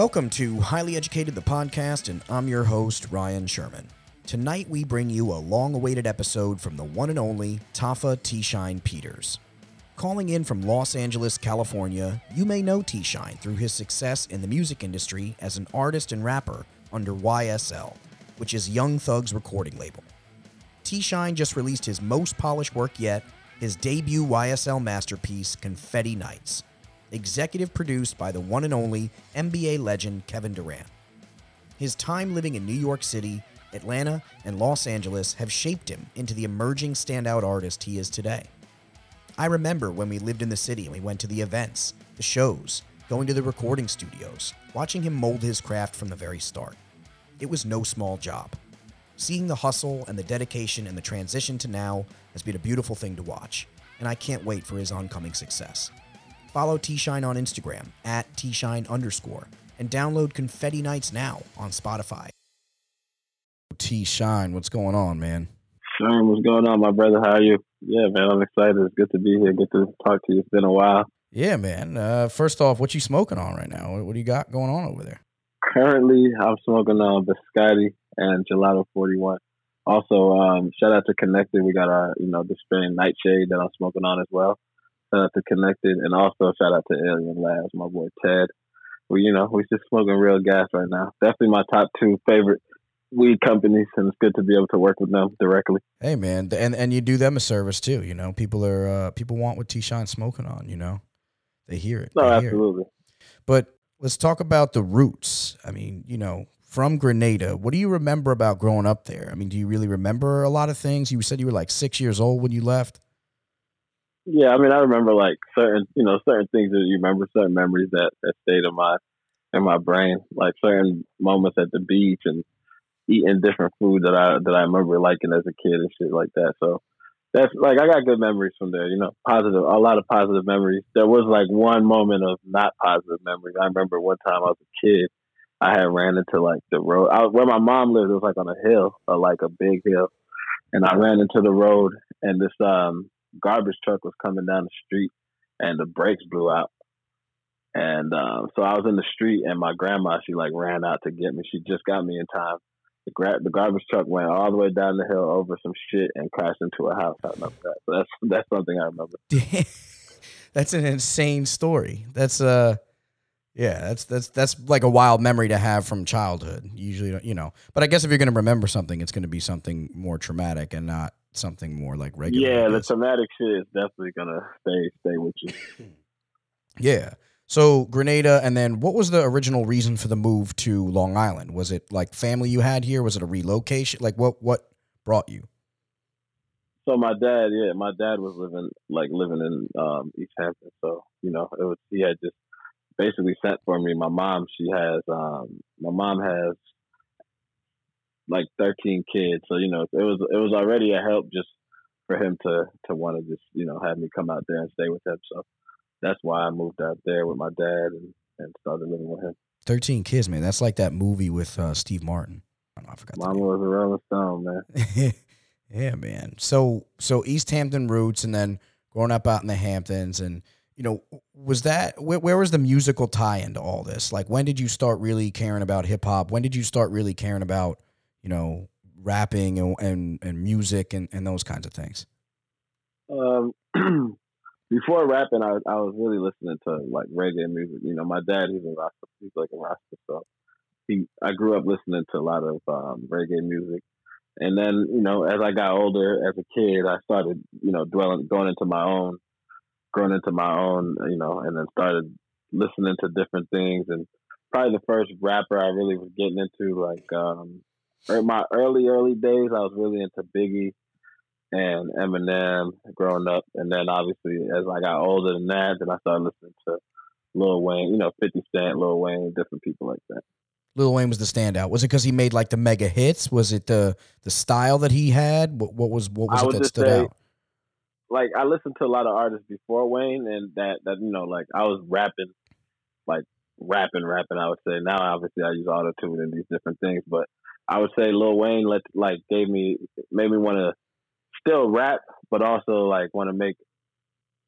Welcome to Highly Educated, the podcast, and I'm your host, Ryan Sherman. Tonight, we bring you a long awaited episode from the one and only Tafa T Shine Peters. Calling in from Los Angeles, California, you may know T Shine through his success in the music industry as an artist and rapper under YSL, which is Young Thug's recording label. T Shine just released his most polished work yet, his debut YSL masterpiece, Confetti Nights, executive produced by the one and only NBA legend Kevin Durant. His time living in New York City, Atlanta, and Los Angeles have shaped him into the emerging standout artist he is today. I remember when we lived in the city and we went to the events, the shows, going to the recording studios, watching him mold his craft from the very start. It was no small job. Seeing the hustle and the dedication and the transition to now has been a beautiful thing to watch, and I can't wait for his oncoming success. Follow T Shine on Instagram at T Shine underscore and download Confetti Nights now on Spotify. T Shine, what's going on, man? Sherm, what's going on, my brother? How are you? Yeah, man, I'm excited. It's good to be here. Good to talk to you. It's been a while. Yeah, man. Uh, first off, what you smoking on right now? What, what do you got going on over there? Currently, I'm smoking on uh, Biscotti and Gelato 41. Also, um, shout out to Connected. We got our, you know, the strain Nightshade that I'm smoking on as well. Out to Connected, and also shout out to Alien Labs, my boy Ted. We, you know, we just smoking real gas right now. Definitely my top two favorite weed companies, and it's good to be able to work with them directly. Hey, man, and and you do them a service too. You know, people are uh, people want what T Shine smoking on. You know, they hear it. No, They hear it. absolutely. But let's talk about the roots. I mean, you know, from Grenada, what do you remember about growing up there? I mean, do you really remember a lot of things? You said you were like six years old when you left. Yeah, I mean, I remember like certain, you know, certain things that you remember, certain memories that, that stayed in my in my brain, like certain moments at the beach and eating different food that I that I remember liking as a kid and shit like that. So that's like I got good memories from there, you know, positive, a lot of positive memories. There was like one moment of not positive memories. I remember one time I was a kid, I had ran into like the road I, where my mom lived. It was like on a hill, or like a big hill, and I ran into the road, and this um garbage truck was coming down the street and the brakes blew out. And um, so I was in the street and my grandma, she like ran out to get me. She just got me in time. The, gra- the garbage truck went all the way down the hill over some shit and crashed into a house. I remember that. So that's that's something I remember. that's an insane story. That's uh yeah, that's that's that's like a wild memory to have from childhood. Usually, don't, you know, but I guess if you're going to remember something, it's going to be something more traumatic and not something more like regular. Yeah, the traumatic shit is definitely gonna stay stay with you. Yeah. So Grenada, and then what was the original reason for the move to Long Island? Was it like family you had here? Was it a relocation? Like what what brought you? So my dad, yeah, my dad was living like living in um, East Hampton. So you know, it was he had just basically sent for me. My mom, she has um, my mom has like thirteen kids. So you know, it was it was already a help just for him to to want to just you know have me come out there and stay with him. So that's why I moved out there with my dad and and started living with him. Thirteen kids, man. That's like that movie with uh, Steve Martin. I, don't know, I forgot. Mama was a Rolling Stone, man. yeah, man. So so East Hampton roots, and then growing up out in the Hamptons, and you know, was that where, where was the musical tie into all this? Like, when did you start really caring about hip hop? When did you start really caring about you know rapping and and, and music and, and those kinds of things? Um, before rapping, I I was really listening to like reggae music. You know, my dad he's a Rasta, he's like a Rasta, so he I grew up listening to a lot of um, reggae music. And then you know, as I got older, as a kid, I started you know dwelling going into my own, growing into my own, you know, and then started listening to different things. And probably the first rapper I really was getting into, like um, er- my early early days, I was really into Biggie and Eminem growing up, and then obviously as I got older than that, then I started listening to Lil Wayne, you know, Fifty Cent, Lil Wayne, different people like that. Lil Wayne was the standout. Was it because he made like the mega hits? Was it the the style that he had? What, what was what was I it that stood say- out? Like I listened to a lot of artists before Wayne, and that that you know, like I was rapping, like rapping, rapping. I would say now, obviously, I use auto tune and these different things, but I would say Lil Wayne let like gave me made me want to still rap, but also like want to make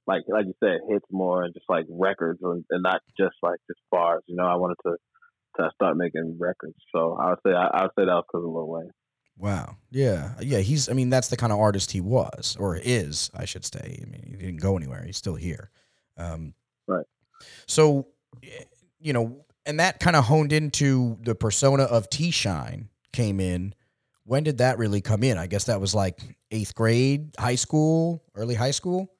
like like you said hits more and just like records and, and not just like just bars. You know, I wanted to to start making records. So I would say I, I would say that was because of Lil Wayne. Wow. Yeah. Yeah. He's. I mean, that's the kind of artist he was, or is, I should say. I mean, he didn't go anywhere. He's still here. Um, right. So, you know, and that kind of honed into the persona of T Shine came in. When did that really come in? I guess that was like eighth grade, high school, early high school.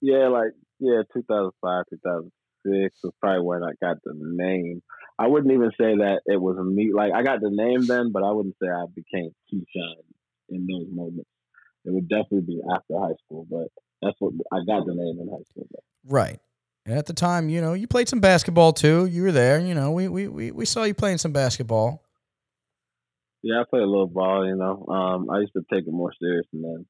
Yeah, like yeah, 2005, 2006 was probably when I got the name. I wouldn't even say that it was me. Like I got the name then, but I wouldn't say I became Shine in those moments. It would definitely be after high school, but that's what I got the name in high school. Though. Right. And at the time, you know, you played some basketball too. You were there. You know, we we we, we saw you playing some basketball. Yeah, I played a little ball. You know, um, I used to take it more serious, and then,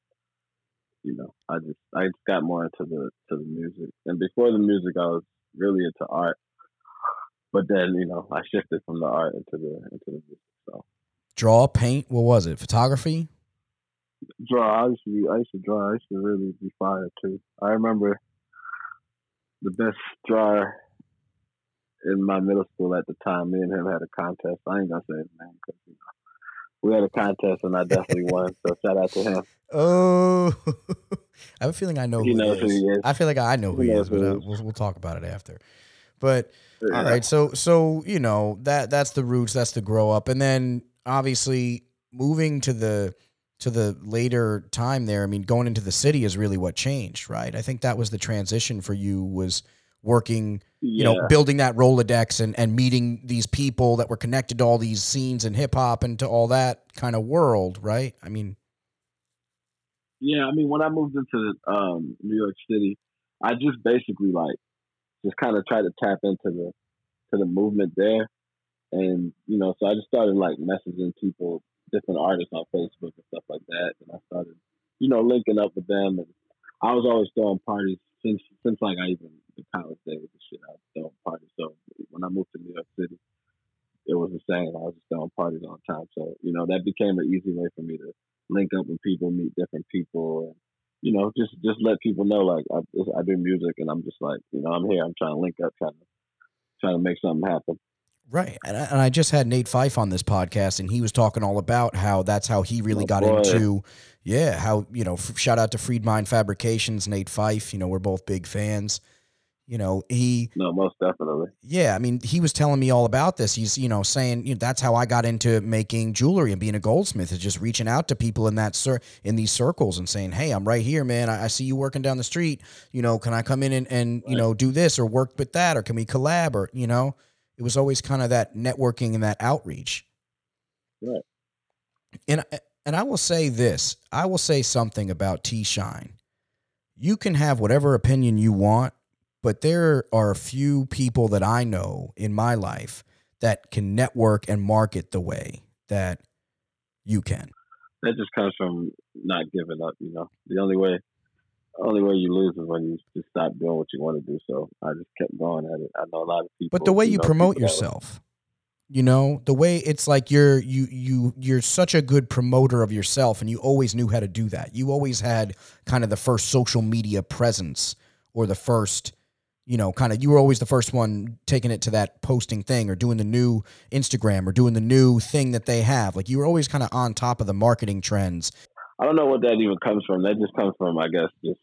you know, I just I just got more into the to the music. And before the music, I was really into art. But then, you know, I shifted from the art into the into the music. So, draw, paint. What was it? Photography. Draw. I used to be, I used to draw. I used to really be fire too. I remember the best drawer in my middle school at the time. Me and him had a contest. I ain't gonna say his name because you know we had a contest and I definitely won. So shout out to him. Oh, I have a feeling I know. He who knows he who he is. I feel like I know who he, He is, but uh, we'll, we'll talk about it after. But Yeah. all right, so so you know that that's the roots, that's the grow up, and then obviously moving to the to the later time there. I mean, going into the city is really what changed, right? I think that was the transition for you was working you know, building that Rolodex and, and meeting these people that were connected to all these scenes and hip hop and to all that kind of world, right? I mean, Yeah, I mean, when I moved into um, New York City, I just basically like just kind of tried to tap into the to the movement there, and you know, so I just started like messaging people, different artists on Facebook and stuff like that, and I started, you know, linking up with them, and I was always throwing parties since since like I even the college days and shit. I was throwing parties, so when I moved to New York City, it was the same. I was just throwing parties all the time, so you know, that became an easy way for me to link up with people, meet different people, and you know, just just let people know like I, I do music, and I'm just like you know I'm here. I'm trying to link up, trying to trying to make something happen. right. And I, and I just had Nate Fife on this podcast, and he was talking all about how that's how he really Oh, got boy. into, yeah, how, you know, f- shout out to Freed Mind Fabrications, Nate Fife. You know, we're both big fans. You know, he, No, most definitely. Yeah, I mean, he was telling me all about this. He's, you know, saying you know, that's how I got into making jewelry and being a goldsmith is just reaching out to people in that cir- in these circles and saying, "Hey, I'm right here, man. I, I see you working down the street. You know, can I come in and, and you know do this or work with that or can we collab or you know?" It was always kind of that networking and that outreach. Right. And I- and I will say this. I will say something about T Shine. You can have whatever opinion you want, but there are a few people that I know in my life that can network and market the way that you can. That just comes from not giving up. You know, the only way only way you lose is when you just stop doing what you want to do. So I just kept going at it. I know a lot of people. But the way you know, promote yourself, you know, the way it's like you're you you you're such a good promoter of yourself and you always knew how to do that. You always had kind of the first social media presence or the first you know, kind of you were always the first one taking it to that posting thing or doing the new Instagram or doing the new thing that they have. Like you were always kind of on top of the marketing trends. I don't know what that even comes from. That just comes from, I guess, just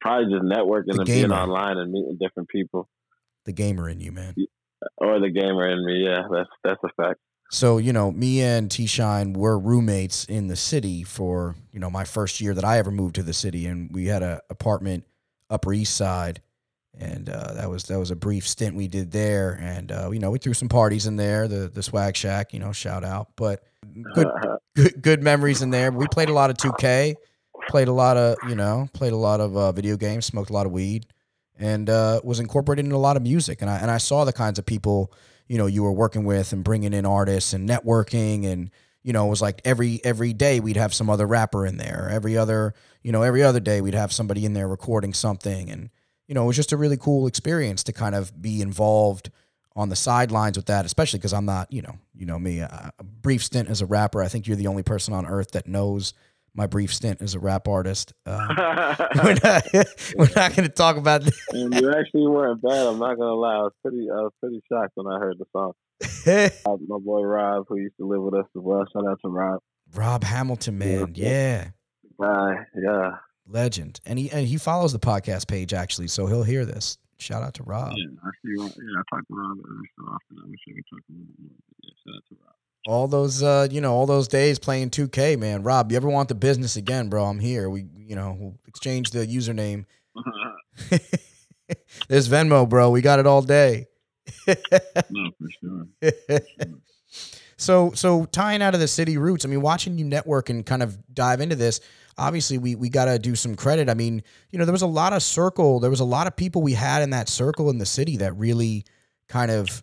probably just networking The and being online and meeting different people, The gamer in you, man. or the gamer in me. Yeah, that's that's a fact. So, you know, me and T Shine were roommates in the city for, you know, my first year that I ever moved to the city. And we had a apartment Upper East Side. And uh, that was that was a brief stint we did there. And uh, you know, we threw some parties in there, the the swag shack, you know, shout out. But good good good memories in there. We played a lot of 2K, played a lot of, you know, played a lot of uh, video games, smoked a lot of weed, and uh, was incorporated in a lot of music. And I and I saw the kinds of people, you know, you were working with and bringing in artists and networking and you know, it was like every every day we'd have some other rapper in there. Every other, you know, every other day we'd have somebody in there recording something and you know, it was just a really cool experience to kind of be involved on the sidelines with that, especially because I'm not, you know, you know me. A, a brief stint as a rapper. I think you're the only person on earth that knows my brief stint as a rap artist. Uh, we're not, we're not going to talk about that. And you actually weren't bad. I'm not gonna lie. I was pretty, I was pretty shocked when I heard the song. Uh, my boy Rob, who used to live with us as well. Shout out to Rob. Rob Hamilton, man, yeah, Guy, yeah. legend, and he and he follows the podcast page actually, so he'll hear this. Shout out to Rob. Yeah, I see. Yeah, I talk to Rob every so often. I wish I could talk a little bit more. Yeah, shout out to Rob. All those, uh, you know, all those days playing 2K, man. Rob, you ever want the business again, bro? I'm here. We, you know, we'll exchange the username. There's Venmo, bro. We got it all day. no, for sure. so so tying out of the city roots i mean watching you network and kind of dive into this obviously we we got to do some credit i mean you know there was a lot of circle there was a lot of people we had in that circle in the city that really kind of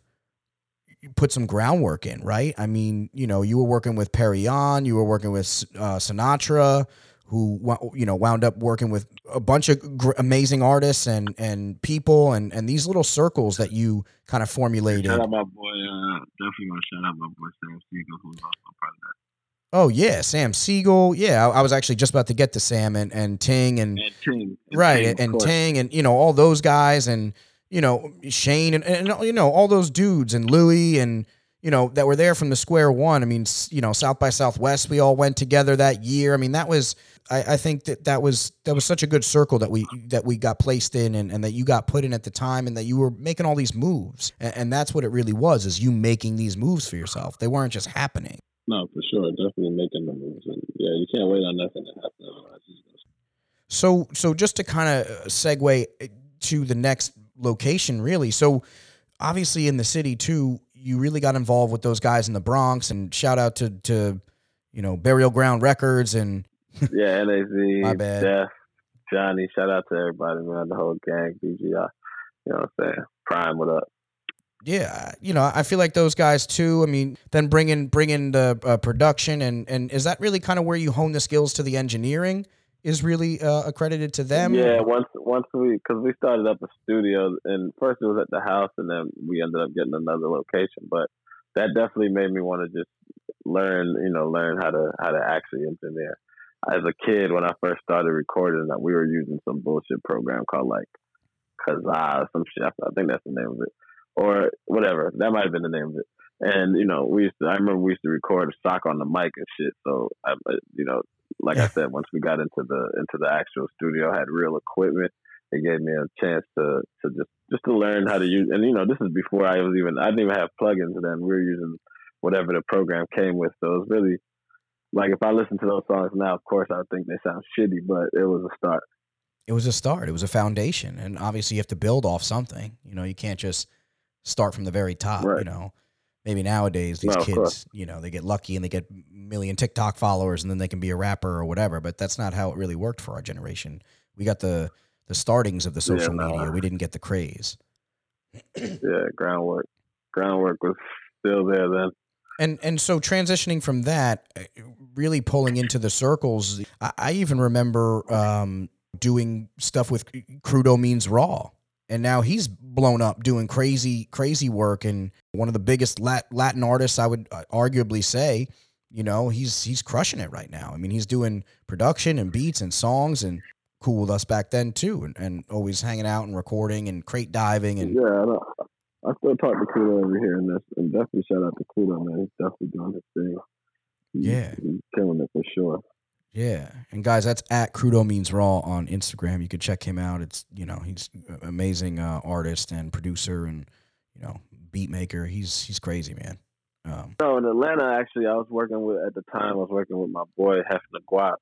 put some groundwork in right i mean you know you were working with perry on you were working with uh, sinatra who you know wound up working with a bunch of gr- amazing artists and and people and and these little circles that you kind of formulated Shout out my boy. Uh, definitely want to shout out my boy Sam Siegel, who's also part of that. Oh yeah, Sam Siegel. Yeah, I, I was actually just about to get to Sam and, and Ting and And Ting. and right Ting, and, and. Ting and you know all those guys and you know Shane and, and you know all those dudes and Louis and you know that were there from the square one. I mean, you know South by Southwest. We all went together that year. I mean, that was I, I think that that was that was such a good circle that we that we got placed in and, and that you got put in at the time and that you were making all these moves and, and that's what it really was is you making these moves for yourself. They weren't just happening. No, for sure. Definitely making the moves. And yeah, you can't wait on nothing to happen. Otherwise, it's just So so just to kind of uh, segue to the next location, really. So obviously in the city too, you really got involved with those guys in the Bronx, and shout out to to you know Burial Ground Records and yeah, NAZ, My bad. Jeff, Johnny. Shout out to everybody, man. The whole gang, BGI. You know what I'm saying? Prime, what up? yeah, you know I feel like those guys too. I mean, then bring in bring in the uh, production and and is that really kind of where you hone the skills to the engineering? Is really uh, accredited to them? Yeah, once once we because we started up a studio and first it was at the house and then we ended up getting another location. But that definitely made me want to just learn, you know, learn how to how to actually engineer. As a kid, when I first started recording, that we were using some bullshit program called like Kazaa or some shit. I think that's the name of it, or whatever. That might have been the name of it. And you know, we used to. I remember we used to record a sock on the mic and shit. So I- you know, like I said, once we got into the into the actual studio, I had real equipment. It gave me a chance to to just just to learn how to use. And you know, this is before I was even. I didn't even have plugins then. We were using whatever the program came with. So it was really like if I listen to those songs now, of course, I would think they sound shitty, but it was a start. it was a start. It was a foundation, and obviously you have to build off something. You know, you can't just start from the very top. Right. You know, maybe nowadays these No, kids, you know, they get lucky and they get a million TikTok followers, and then they can be a rapper or whatever. But that's not how it really worked for our generation. We got the the startings of the Yeah, social no. media. We didn't get the craze. Yeah, groundwork. Groundwork was still there then. And and so transitioning from that, uh, really pulling into the circles. I, I even remember um, doing stuff with Crudo Means Raw, and now he's blown up doing crazy crazy work and one of the biggest Latin artists I would uh, arguably say. You know, he's he's crushing it right now. I mean, he's doing production and beats and songs and cool with us back then too, and, and always hanging out and recording and crate diving and yeah, I. I still talk to Crudo over here, and, that's, and definitely shout out to Crudo, man. He's definitely doing his thing. He's- Yeah. he's killing it for sure. Yeah, and guys, that's at Crudo Means Raw on Instagram. You could check him out. It's you know he's an amazing uh, artist and producer and you know beat maker. He's he's crazy, man. Um, So in Atlanta, actually, I was working with at the time. I was working with my boy Hefner Guap,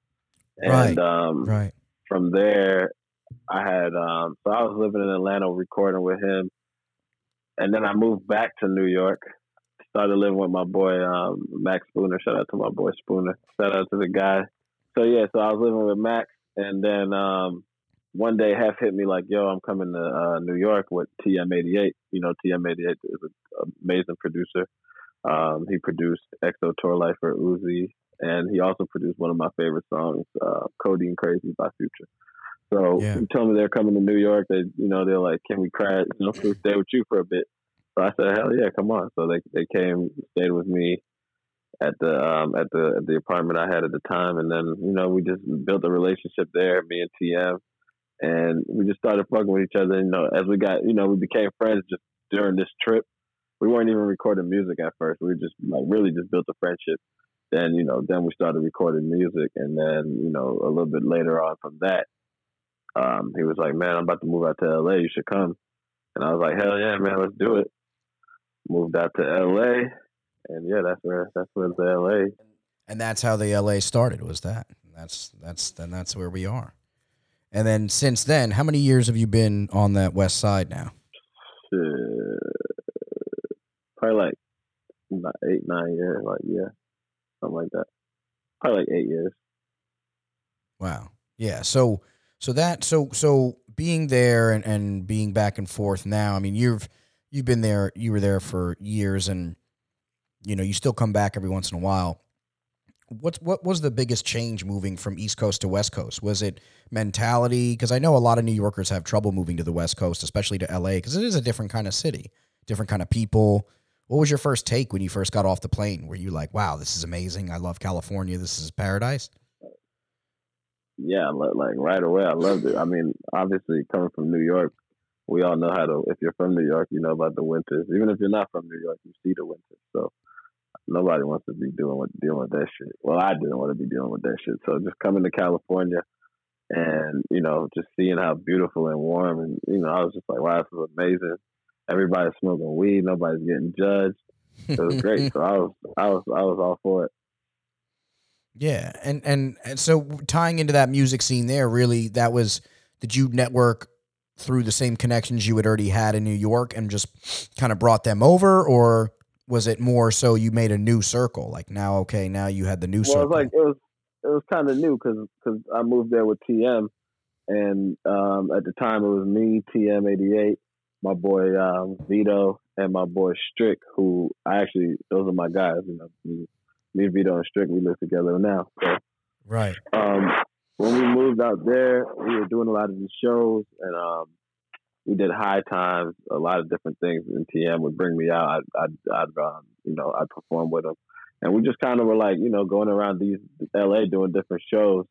and Right, um, right. from there, I had um, so I was living in Atlanta recording with him, and then I moved back to New York. Started living with my boy um, Max Spooner. Shout out to my boy Spooner. Shout out to the guy. So yeah, so I was living with Max, and then um, one day Hef hit me like, "Yo, I'm coming to uh, New York with TM88. You know, TM88 is an amazing producer. Um, he produced XO Tour Llif3 for Uzi, and he also produced one of my favorite songs, uh, "Codeine Crazy" by Future. So Yeah. he told me they're coming to New York. They, you know, they're like, "Can we crash? You know, stay with you for a bit?" So I said, "Hell yeah, come on!" So they they came, stayed with me, at the um, at the at the apartment I had at the time, and then you know we just built a relationship there, me and TM, and we just started fucking with each other. You know, as we got you know we became friends just during this trip. We weren't even recording music at first. We just like really just built a friendship. Then you know then we started recording music, and then you know a little bit later on from that, um, he was like, "Man, I'm about to move out to LA. You should come." And I was like, "Hell yeah, man, let's do it." Moved out to LA and yeah, that's where that's where the LA. And that's how the LA started. Was that? That's that's then that's where we are. And then since then, how many years have you been on that west side now? Uh, probably like eight, nine years. Like yeah, something like that. Probably like eight years. Wow. Yeah. So so that so so being there and, and being back and forth now. I mean, you've you've been there. You were there for years, and you know, you still come back every once in a while. What's what was the biggest change moving from East Coast to West Coast? Was it mentality? Because I know a lot of New Yorkers have trouble moving to the West Coast, especially to LA, because it is a different kind of city, different kind of people. What was your first take when you first got off the plane? Were you like, "Wow, this is amazing! I love California. This is paradise." Yeah, like right away, I loved it. I mean, obviously, coming from New York, we all know how to. If you're from New York, you know about the winters. Even if you're not from New York, you see the winters. So nobody wants to be doing with dealing with that shit. Well, I didn't want to be dealing with that shit. So just coming to California and, you know, just seeing how beautiful and warm and, you know, I was just like, wow, this is amazing. Everybody's smoking weed, nobody's getting judged. It was great. so I was I was I was all for it. Yeah. And, and and so tying into that music scene there, really that was did you network through the same connections you had already had in New York and just kind of brought them over or was it more so you made a new circle? Like now, okay, now you had the new well, circle. It was like it was it was kind of new because because I moved there with TM, and um, at the time it was me, TM eighty eight, my boy um, Vito, and my boy Strick, who I actually those are my guys. You know, me, me Vito and Strick, we live together now. So, right. Um, when we moved out there, we were doing a lot of these shows, and um, we did high times, a lot of different things. And TM would bring me out. I'd, I'd, I'd um, you know, I'd perform with him, and we just kind of were like, you know, going around these LA doing different shows,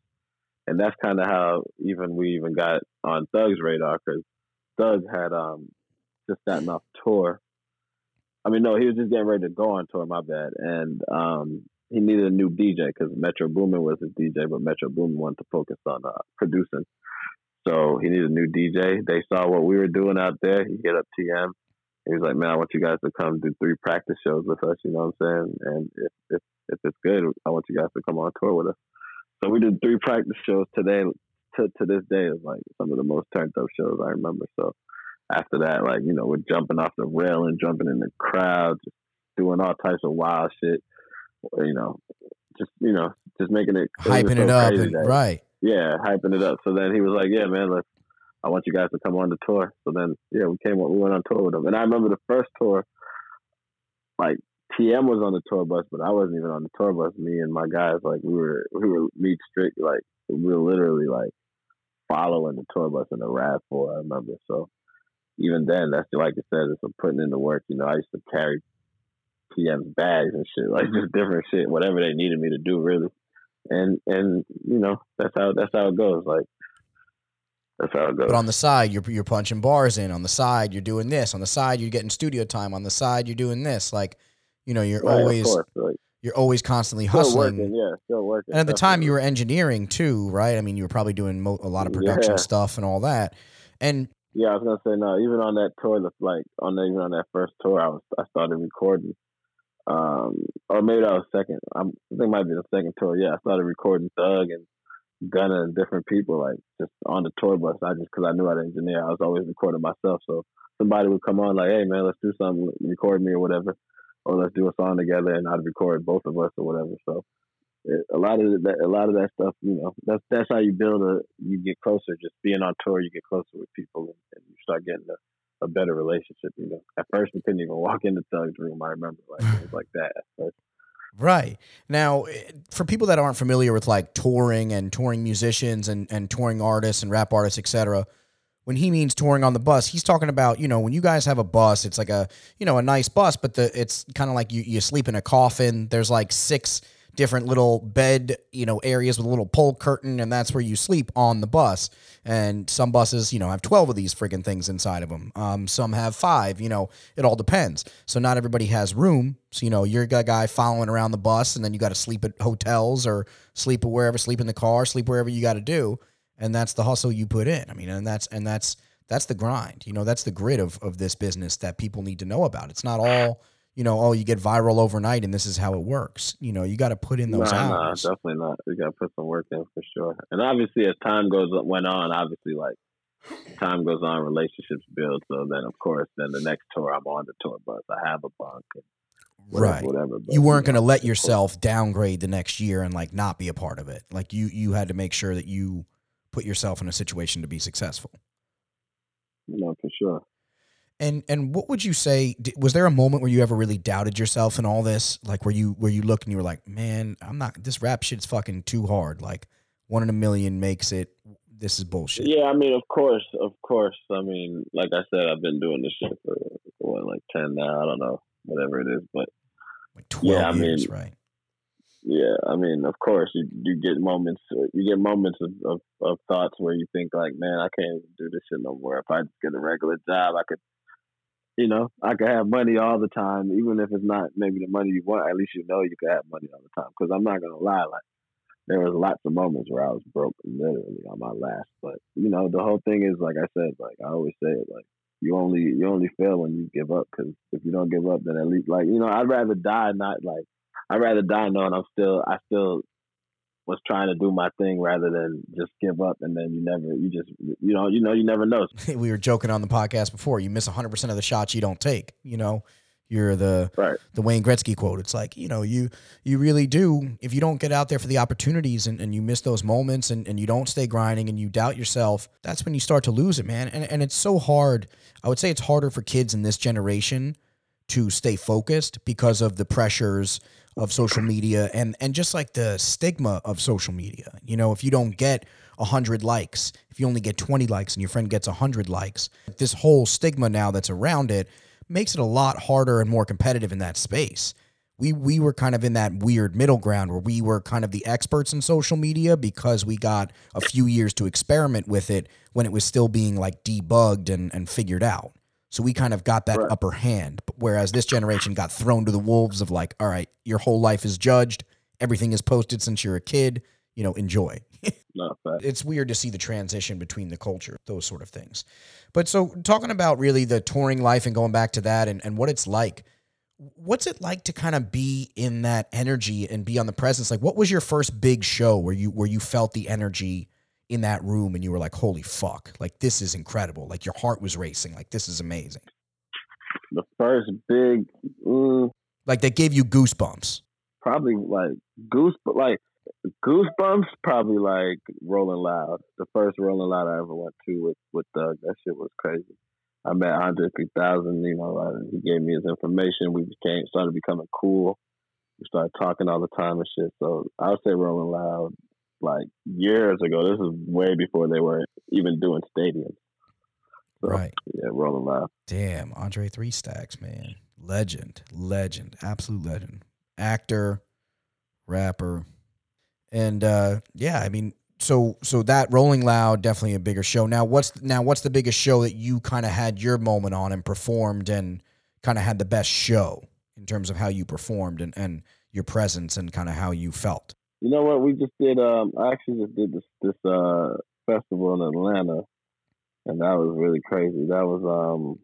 and that's kind of how even we even got on Thug's radar because Thug had um just gotten off tour. I mean, no, he was just getting ready to go on tour. My bad, and um, he needed a new DJ because Metro Boomin was his DJ, but Metro Boomin wanted to focus on uh, producing. So he needed a new DJ. They saw what we were doing out there. He hit up TM. He was like, "Man, I want you guys to come do three practice shows with us." You know what I'm saying? And if if if it's good, I want you guys to come on tour with us. So we did three practice shows today. To to this day, is like some of the most turned up shows I remember. So after that, like you know, we're jumping off the rail and jumping in the crowd, just doing all types of wild shit. You know, just you know, just making it hyping it, so it up, and, right? Yeah, hyping it up. So then he was like, "Yeah, man, let's. I want you guys to come on the tour." So then, yeah, we came. We went on tour with him, and I remember the first tour. Like TM was on the tour bus, but I wasn't even on the tour bus. Me and my guys, like we were, we were meet strict, like we were literally like following the tour bus in the Rav Four. I remember. So even then, that's like I said, it's putting in the work. You know, I used to carry TM's bags and shit, like just different shit, whatever they needed me to do, really and and you know that's how that's how it goes. Like that's how it goes. But on the side, you're you're punching bars in. On the side, you're doing this. On the side, you're getting studio time. On the side, you're doing this. Like, you know, you're right, always like, you're always constantly hustling. Working, yeah, still working. And at the time, you were engineering too, right? I mean, you were probably doing mo- a lot of production yeah. stuff and all that. And yeah, I was gonna say no. Even on that tour, like on the, even on that first tour, I was I started recording um, or maybe that was second. I'm, I think it might be the second tour. Yeah, I started recording Thug and Gunna and different people like just on the tour bus. I just because I knew how to engineer, I was always recording myself. So somebody would come on like, "Hey man, let's do something, record me or whatever, or let's do a song together," and I'd record both of us or whatever. So it, a lot of that, a lot of that stuff, you know, that's that's how you build a, you get closer. Just being on tour, you get closer with people, and, and you start getting the a better relationship. You know, at first we couldn't even walk into Thug's room. I remember like it was like that. Right. Now, for people that aren't familiar with like touring and touring musicians and, and touring artists and rap artists, etc., when he means touring on the bus, he's talking about, you know, when you guys have a bus, it's like a, you know, a nice bus, but the it's kind of like you you sleep in a coffin. There's like six different little bed, you know, areas with a little pull curtain, and that's where you sleep on the bus. And some buses, you know, have 12 of these friggin' things inside of them. Um, some have five, you know, it all depends. So not everybody has room. So, you know, you're a guy following around the bus, and then you got to sleep at hotels or sleep wherever, sleep in the car, sleep wherever you got to do. And that's the hustle you put in. I mean, and that's, and that's, that's the grind. You know, that's the grit of, of this business that people need to know about. It's not all you know, oh, you get viral overnight and this is how it works. You know, you got to put in those nah, hours. Nah, definitely not. You got to put some work in for sure. And obviously, as time goes went on, obviously, like time goes on, relationships build. So then, of course, then the next tour, I'm on the tour bus. I have a bunk. Whatever, right. Whatever. But, you weren't you know, going to let yourself downgrade the next year and like not be a part of it. Like you, you had to make sure that you put yourself in a situation to be successful. No, for sure. And and what would you say? Was there a moment where you ever really doubted yourself in all this? Like where you where you look and you were like, man, I'm not. This rap shit's fucking too hard. Like one in a million makes it. This is bullshit. Yeah, I mean, of course, of course. I mean, like I said, I've been doing this shit for what, like ten now. I don't know, whatever it is, but like twelve yeah, I years, mean, right? Yeah, I mean, of course, you you get moments, you get moments of, of, of thoughts where you think like, man, I can't do this shit no more. If I just get a regular job, I could you know, I could have money all the time, even if it's not maybe the money you want. At least you know you could have money all the time. Because I'm not gonna lie, like there was lots of moments where I was broke, literally on my last. But you know, the whole thing is like I said, like I always say it, like you only you only fail when you give up. Because if you don't give up, then at least like you know, I'd rather die not like I'd rather die knowing I'm still I still was trying to do my thing rather than just give up and then you never you just you know you know you never know. We were joking on the podcast before. You miss 100% of the shots you don't take you know? You're the right. the Wayne Gretzky quote. It's like you know you you really do if you don't get out there for the opportunities and, and you miss those moments and, and you don't stay grinding and you doubt yourself that's when you start to lose it man. And, and it's so hard. I would say it's harder for kids in this generation to stay focused because of the pressures of social media and and just like the stigma of social media. You know, if you don't get 100 likes, if you only get 20 likes and your friend gets 100 likes, this whole stigma now that's around it makes it a lot harder and more competitive in that space. We we were kind of in that weird middle ground where we were kind of the experts in social media because we got a few years to experiment with it when it was still being like debugged and, and figured out. So we kind of got that right. upper hand. Whereas this generation got thrown to the wolves of like, all right, your whole life is judged. Everything is posted since you're a kid. You know, enjoy. it's weird to see the transition between the culture, those sort of things. But so talking about really the touring life and going back to that and, and what it's like, what's it like to kind of be in that energy and be on the presence? Like what was your first big show where you where you felt the energy in that room and you were like, holy fuck, like this is incredible. Like your heart was racing. Like this is amazing. The first big, mm, like that gave you goosebumps. Probably like goose, but like goosebumps. Probably like Rolling Loud. The first Rolling Loud I ever went to with with Thug. That shit was crazy. I met Andre 3000. You know, uh, he gave me his information. We became started becoming cool. We started talking all the time and shit. So I would say Rolling Loud like years ago. This is way before they were even doing stadiums. So, right. Yeah, rolling loud. Damn, Andre Three Stacks, man, legend, legend, absolute legend, actor, rapper, and uh, yeah, I mean, so so that Rolling Loud definitely a bigger show. Now, what's now what's the biggest show that you kind of had your moment on and performed and kind of had the best show in terms of how you performed and and your presence and kind of how you felt? You know what? We just did. Um, I actually just did this this uh festival in Atlanta, and that was really crazy. That was um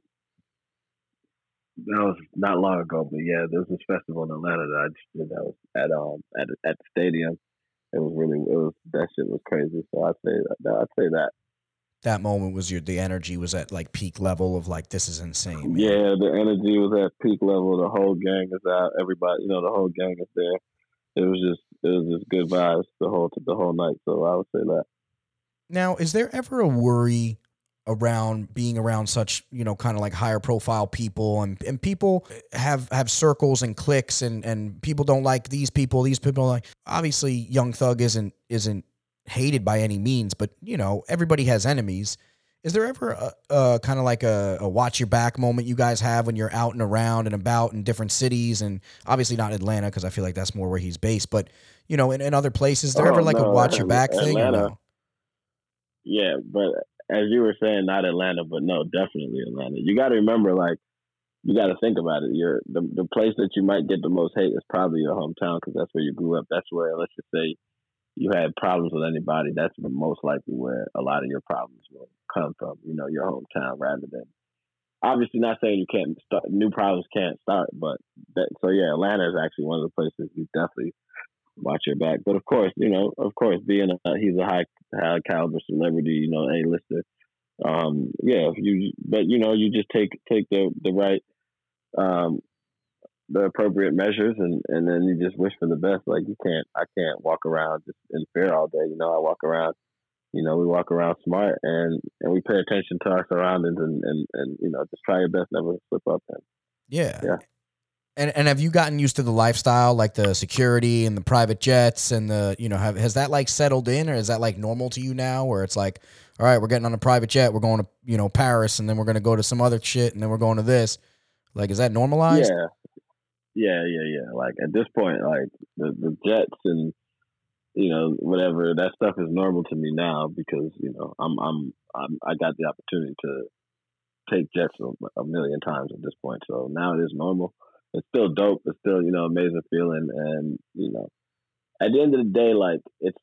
that was not long ago, but yeah, there was this festival in Atlanta that I just did. That was at um at at the stadium. It was really it was that shit was crazy. So I'd say that I'd say that. That moment was your the energy was at like peak level of like this is insane. Man. Yeah, the energy was at peak level. The whole gang is out. Everybody, you know, the whole gang is there it was just it was just good vibes the whole the whole night. So I would say that. Now, is there ever a worry around being around such you know kind of like higher profile people and and people have have circles and cliques and and people don't like these people these people like obviously young thug isn't isn't hated by any means but you know everybody has enemies Is there ever a, a kind of like a, a watch your back moment you guys have when you're out and around and about in different cities and obviously not Atlanta because I feel like that's more where he's based, but you know, in, in other places, there Oh, ever like a watch your back Atlanta- thing? No? Yeah, but as you were saying, not Atlanta, but no, definitely Atlanta. You got to remember, like, you got to think about it. You're the the place that you might get the most hate is probably your hometown because that's where you grew up. That's where, let's just say, you had problems with anybody. That's the most likely where a lot of your problems will come from. You know, your hometown rather than. Obviously, not saying you can't start new problems can't start, but that so yeah, Atlanta is actually one of the places you definitely watch your back. But of course, you know, of course, being a he's a high high caliber celebrity, you know, A lister. Um, yeah, you but you know, you just take take the the right um the appropriate measures and and then you just wish for the best. Like you can't I can't walk around just in fear all day. You know, I walk around you know, we walk around smart and, and we pay attention to our surroundings and, and, and you know, just try your best never to slip up and Yeah. Yeah. And and have you gotten used to the lifestyle, like the security and the private jets and the you know have has that like settled in or is that like normal to you now where it's like, all right, we're getting on a private jet, we're going to you know Paris and then we're gonna go to some other shit and then we're going to this. Like, is that normalized? Yeah, yeah, yeah, yeah. Like at this point, like the the Jets and you know whatever that stuff is normal to me now because you know I'm I'm, I'm I got the opportunity to take Jets a, a million times at this point, so now it is normal. It's still dope. It's still you know amazing feeling, and you know at the end of the day, like it's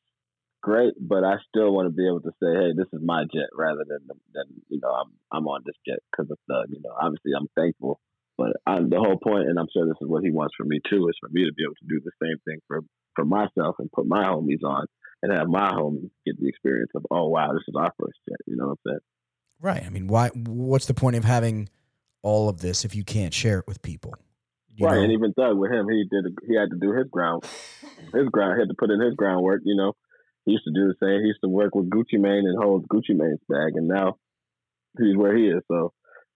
great, but I still want to be able to say, hey, this is my jet, rather than than you know I'm I'm on this jet because of the you know obviously I'm thankful but I'm, the whole point, and I'm sure this is what he wants from me too, is for me to be able to do the same thing for for myself and put my homies on and have my homies get the experience of, oh wow, this is our first jet. You know what I'm saying? Right. I mean, why? What's the point of having all of this if you can't share it with people? You right. know? And even Thug with him, he did he had to do his ground, his ground he had to put in his groundwork. You know, he used to do the same. He used to work with Gucci Mane and hold Gucci Mane's bag, and now he's where he is. So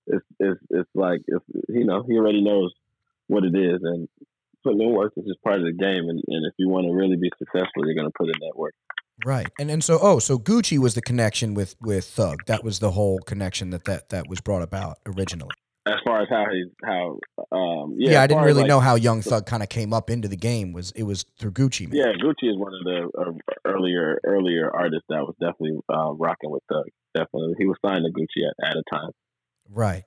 it's it's it's like if you know he already knows what it is, and putting in work is just part of the game. And, and if you want to really be successful, you're going to put in that work. Right. And and so oh, so Gucci was the connection with with Thug. That was the whole connection that that that was brought about originally. As far as how he how um Yeah, yeah, I didn't really like, know how Young Thug kind of came up into the game. Was it was through Gucci Mane? Yeah, Gucci is one of the uh, earlier earlier artists that was definitely uh, rocking with Thug. Definitely, he was signed to Gucci at, at a time. Right.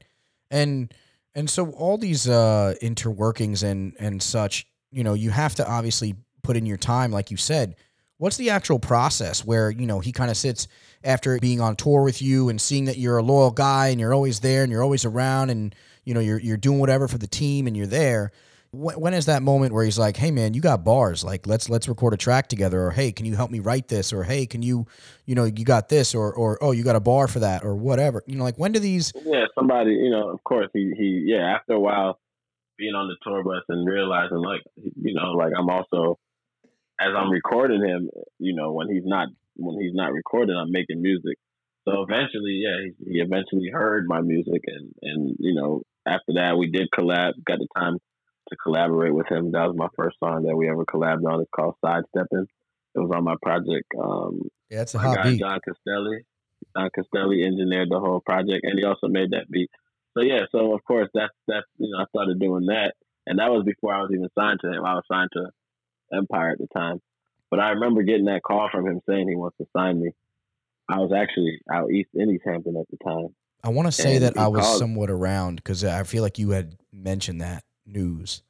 And and so all these uh interworkings and and such, you know, you have to obviously put in your time like you said. What's the actual process where, you know, he kind of sits after being on tour with you and seeing that you're a loyal guy and you're always there and you're always around and you know, you're you're doing whatever for the team and you're there. When, is that moment where he's like, "Hey man, you got bars. Like let's let's record a track together or hey, can you help me write this or hey, can you, you know, you got this or or oh, you got a bar for that or whatever." You know, like when do these Yeah, somebody, you know, of course, he he yeah. After a while, being on the tour bus and realizing, like, you know, like I'm also as I'm recording him, you know, when he's not when he's not recording, I'm making music. So eventually, yeah, he, he eventually heard my music, and and you know, after that, we did collab. Got the time to collaborate with him. That was my first song that we ever collabed on. It's called Sidestepping. It was on my project. Um, Yeah, it's a hot beat. John Castelli. John Castelli engineered the whole project, and he also made that beat. So yeah, so of course that's that's you know I started doing that, and that was before I was even signed to him. I was signed to Empire at the time, but I remember getting that call from him saying he wants to sign me. I was actually out east in East Hampton at the time. I want to say And that I was called- somewhat around because I feel like you had mentioned that news.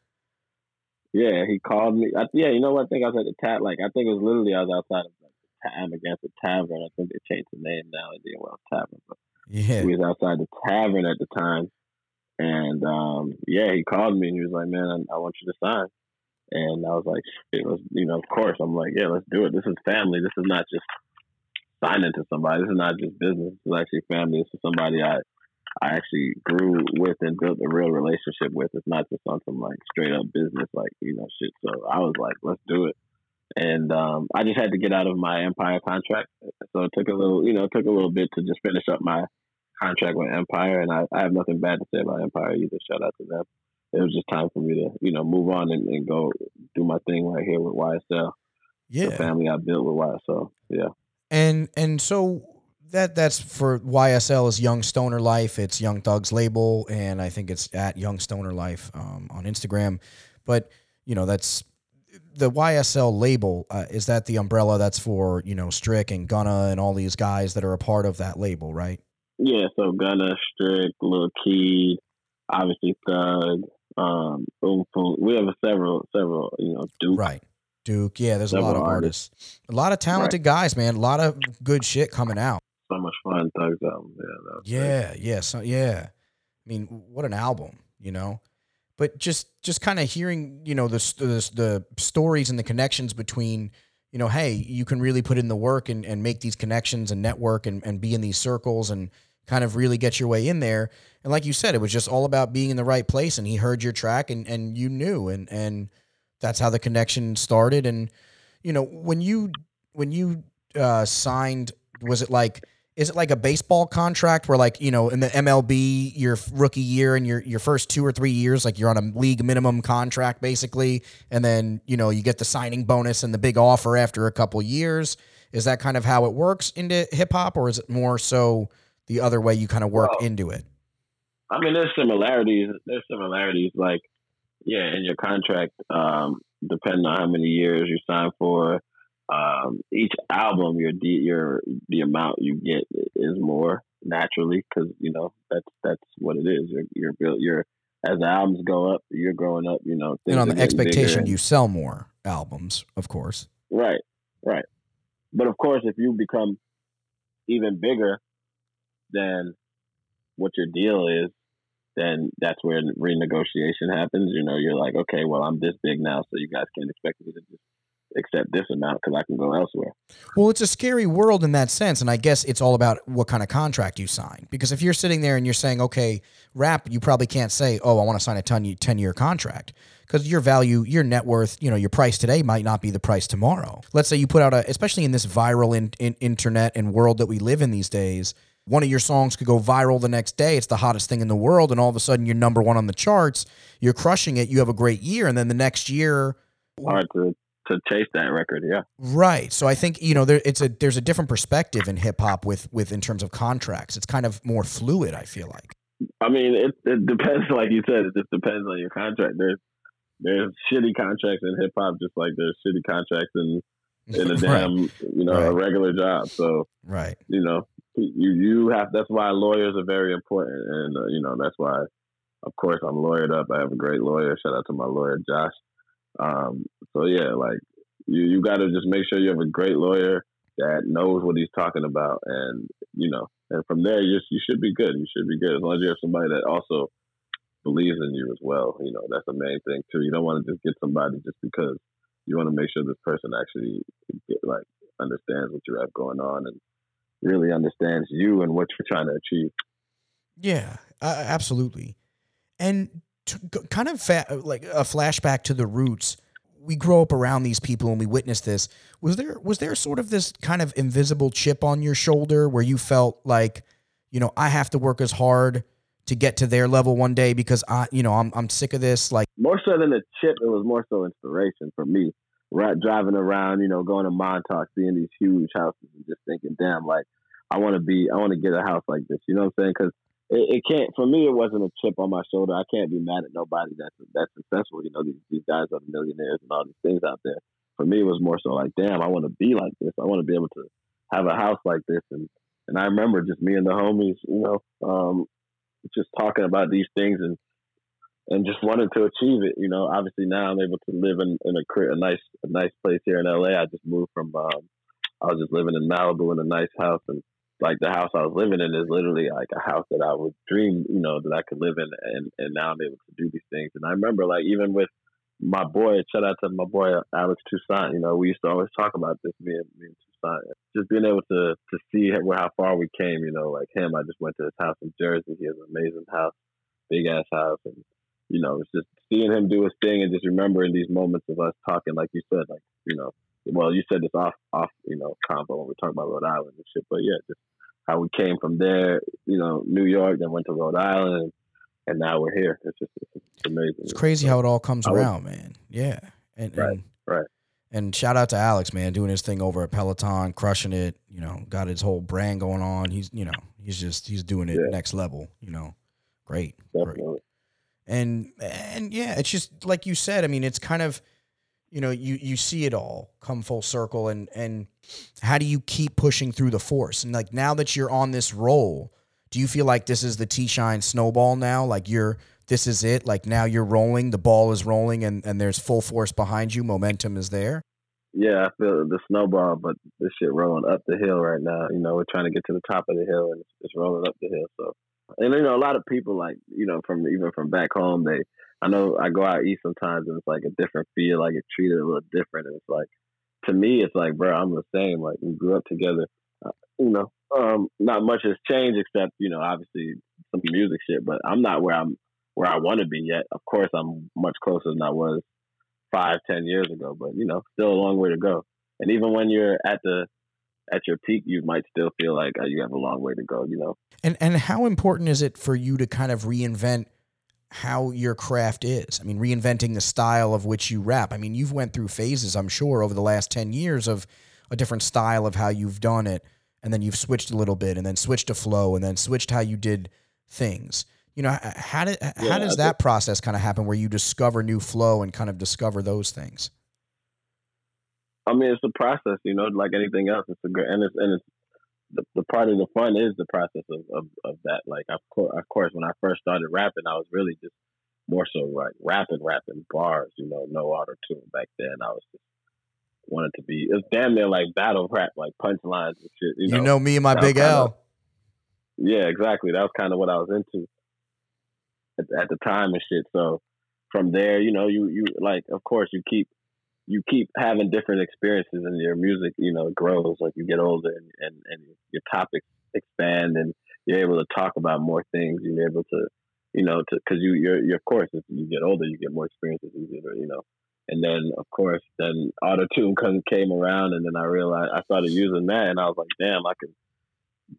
Yeah, he called me. I, yeah, you know what? I think I was at the tap. Like I think it was literally I was outside of like, the tab against the tavern. I think they changed the name now. Indian Wells Tavern, but Yeah, he was outside the tavern at the time, and um, yeah, he called me and he was like, "Man, I, I want you to sign." And I was like, "Shit, let's, you know, of course." I'm like, "Yeah, let's do it. This is family. This is not just signing to somebody. This is not just business. This is actually family. This is somebody I I actually grew with and built a real relationship with. It's not just on some like straight up business, like you know, shit. So I was like, let's do it. And um, I just had to get out of my Empire contract, so it took a little, you know, it took a little bit to just finish up my contract with Empire. And I, I have nothing bad to say about Empire either. Shout out to them. It was just time for me to, you know, move on and, and go do my thing right here with YSL, the yeah. family I built with YSL. Yeah. And and so that that's for YSL is Young Stoner Life. It's Young Thug's label, and I think it's at Young Stoner Life um, on Instagram. But you know, that's the YSL label. Uh, is that the umbrella that's for you know Strick and Gunna and all these guys that are a part of that label, right? Yeah. So Gunna, Strick, Lil Keed, obviously Thug. Um, we have several, several. You know, Duke. Right. Duke. Yeah, there's a lot of artists. artists. A lot of talented right. guys, man. A lot of good shit coming out. So much fun, Thug's album. Yeah, yeah, yeah, so, yeah. I mean, what an album, you know. But just just kind of hearing, you know, the, the the stories and the connections between, you know, hey, you can really put in the work and, and make these connections and network and, and be in these circles and kind of really get your way in there. And like you said, it was just all about being in the right place. And he heard your track and, and you knew and and that's how the connection started. And you know, when you when you uh, signed, was it like is it like a baseball contract where like you know in the MLB your rookie year and your your first two or three years like you're on a league minimum contract basically and then you know you get the signing bonus and the big offer after a couple years is that kind of how it works into hip hop or is it more so the other way you kind of work well, into it I mean there's similarities there's similarities like yeah, in your contract, um, depending on how many years you sign for, um, each album, your D, your the amount you get is more naturally because you know that's that's what it is. You're you're built. You're as the albums go up, you're growing up. You know, and on the expectation you sell more albums, of course. Right, right. But of course, if you become even bigger than what your deal is, then that's where renegotiation happens. You know, you're like, okay, well, I'm this big now, so you guys can't expect me to just accept this amount because I can go elsewhere. Well, it's a scary world in that sense, and I guess it's all about what kind of contract you sign. Because if you're sitting there and you're saying, okay, rap, you probably can't say, oh, I want to sign a 10 year contract because your value, your net worth, you know, your price today might not be the price tomorrow. Let's say you put out a, especially in this viral in, in internet and world that we live in these days one of your songs could go viral the next day. It's the hottest thing in the world, and all of a sudden you're number one on the charts. You're crushing it. You have a great year, and then the next year, hard to to chase that record. Yeah, right. So I think you know there it's a there's a different perspective in hip hop with with in terms of contracts. It's kind of more fluid. I feel like. I mean, it it depends. Like you said, it just depends on your contract. There's there's shitty contracts in hip hop, just like there's shitty contracts in in a damn right. you know right. a regular job. So right, you know you you have that's why lawyers are very important, and uh, you know that's why, of course, I'm lawyered up. I have a great lawyer. Shout out to my lawyer Josh. Um, so yeah, like you you got to just make sure you have a great lawyer that knows what he's talking about, and you know, and from there you you should be good. You should be good as long as you have somebody that also believes in you as well. You know, that's the main thing too. You don't want to just get somebody just because you want to make sure this person actually like understands what you have going on and really understands you and what you're trying to achieve. Yeah, uh, absolutely. And to, kind of fa- like a flashback to the roots. We grow up around these people and we witness this. Was there was there sort of this kind of invisible chip on your shoulder where you felt like, you know, I have to work as hard to get to their level one day because I, you know, I'm I'm sick of this. Like more so than a chip, it was more so inspiration for me right, driving around, you know, going to Montauk, seeing these huge houses, and just thinking, damn, like I want to be, I want to get a house like this. You know what I'm saying? Because it, it, can't. For me, it wasn't a chip on my shoulder. I can't be mad at nobody that's that's successful. You know, these these guys are the millionaires and all these things out there. For me, it was more so like, damn, I want to be like this. I want to be able to have a house like this. And and I remember just me and the homies, you know, um, just talking about these things and and just wanted to achieve it. You know, obviously now I'm able to live in, in a, a nice a nice place here in LA. I just moved from um, I was just living in Malibu in a nice house, and like the house I was living in is literally like a house that I would dream, you know, that I could live in, and and now I'm able to do these things. And I remember like even with my boy, shout out to my boy Alex Toussaint. You know, we used to always talk about this, me and me and Toussaint. Just being able to to see how, how far we came. You know, like him, I just went to his house in Jersey. He has an amazing house, big ass house, and you know, it's just seeing him do his thing and just remembering these moments of us talking, like you said, like, you know, well, you said this off, off, you know, combo when we talk about Rhode Island and shit, but yeah, just how we came from there, you know, New York, then went to Rhode Island, and now we're here. It's just it's, amazing. It's crazy so, how it all comes around, man. Yeah, and, right, and, right. And shout out to Alex, man, doing his thing over at Peloton, crushing it. You know, got his whole brand going on. He's, you know, he's just he's doing it Yeah. next level. You know, great, great. And and yeah, it's just like you said. I mean, it's kind of, you know, you you see it all come full circle, and and how do you keep pushing through the force? And like now that you're on this roll, do you feel like this is the T-Shyne snowball now? Like you're this is it. Like now you're rolling, the ball is rolling, and and there's full force behind you. Momentum is there. Yeah, I feel the snowball, but this shit rolling up the hill right now. You know, we're trying to get to the top of the hill, and it's rolling up the hill. So, and you know, a lot of people like you know from even from back home, they I know I go out eat sometimes, and it's like a different feel. I get treated a little different, and it's like to me, it's like, bro, I'm the same. Like we grew up together. Uh, you know, um, not much has changed except you know, obviously some music shit. But I'm not where I'm where I want to be yet. Of course, I'm much closer than I was five, ten years ago. But you know, still a long way to go. And even when you're at the at your peak, you might still feel like uh, you have a long way to go. You know, And and how important is it for you to kind of reinvent how your craft is? I mean, reinventing the style of which you rap. I mean, you've went through phases, I'm sure, over the last 10 years of a different style of how you've done it, and then you've switched a little bit and then switched to flow and then switched how you did things. You know, how did how Yeah, does that process kind of happen where you discover new flow and kind of discover those things? I mean, it's a process. You know, like anything else, it's a good and it's and it's the, the part of the fun is the process of, of, of that. Like, of course, of course, when I first started rapping, I was really just more so like rapping, rapping bars. You know, no auto tune back then. I was just wanted to be. It's damn near like battle rap, like punchlines and shit. You know, You know me and my that big L. Yeah, exactly. That was kind of what I was into at, at the time and shit. So from there, you know, you you like, of course, you keep you keep having different experiences, and your music, you know, grows like you get older, and and, and your topics expand, and you're able to talk about more things. You're able to, you know, to because you you're, you're of course, as you get older, you get more experiences, easier, you know. And then, of course, then auto tune came around, and then I realized I started using that, and I was like, damn, I can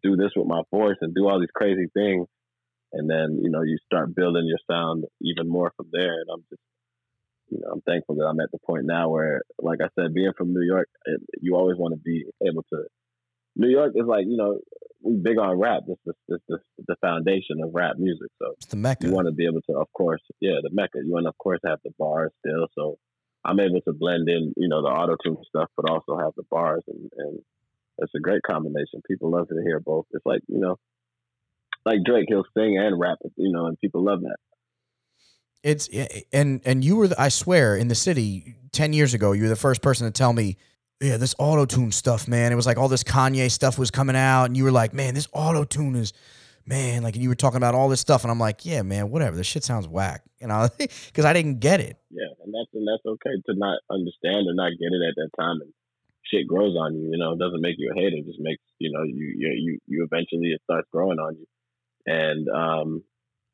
do this with my voice and do all these crazy things. And then, you know, you start building your sound even more from there. And I'm just, you know, I'm thankful that I'm at the point now where, like I said, being from New York, it, you always want to be able to. New York is like, you know, we big on rap. This is this, this, the foundation of rap music. So It's the Mecca. you want to be able to, of course, yeah, the mecca. You want to, of course, have the bars still. So I'm able to blend in, you know, the auto tune stuff, but also have the bars, and, and it's a great combination. People love to hear both. It's like you know, like Drake, he'll sing and rap, you know, and people love that. It's and and you were the, I swear in the city 10 years ago you were the first person to tell me yeah this auto tune stuff man it was like all this Kanye stuff was coming out and you were like man this auto tune is man like you were talking about all this stuff and I'm like yeah man whatever this shit sounds whack you know cuz I didn't get it Yeah, and that's and that's okay to not understand or not get it at that time, and shit grows on you. You know, it doesn't make you a hater. It just makes you know you you you, you eventually it starts growing on you, and um,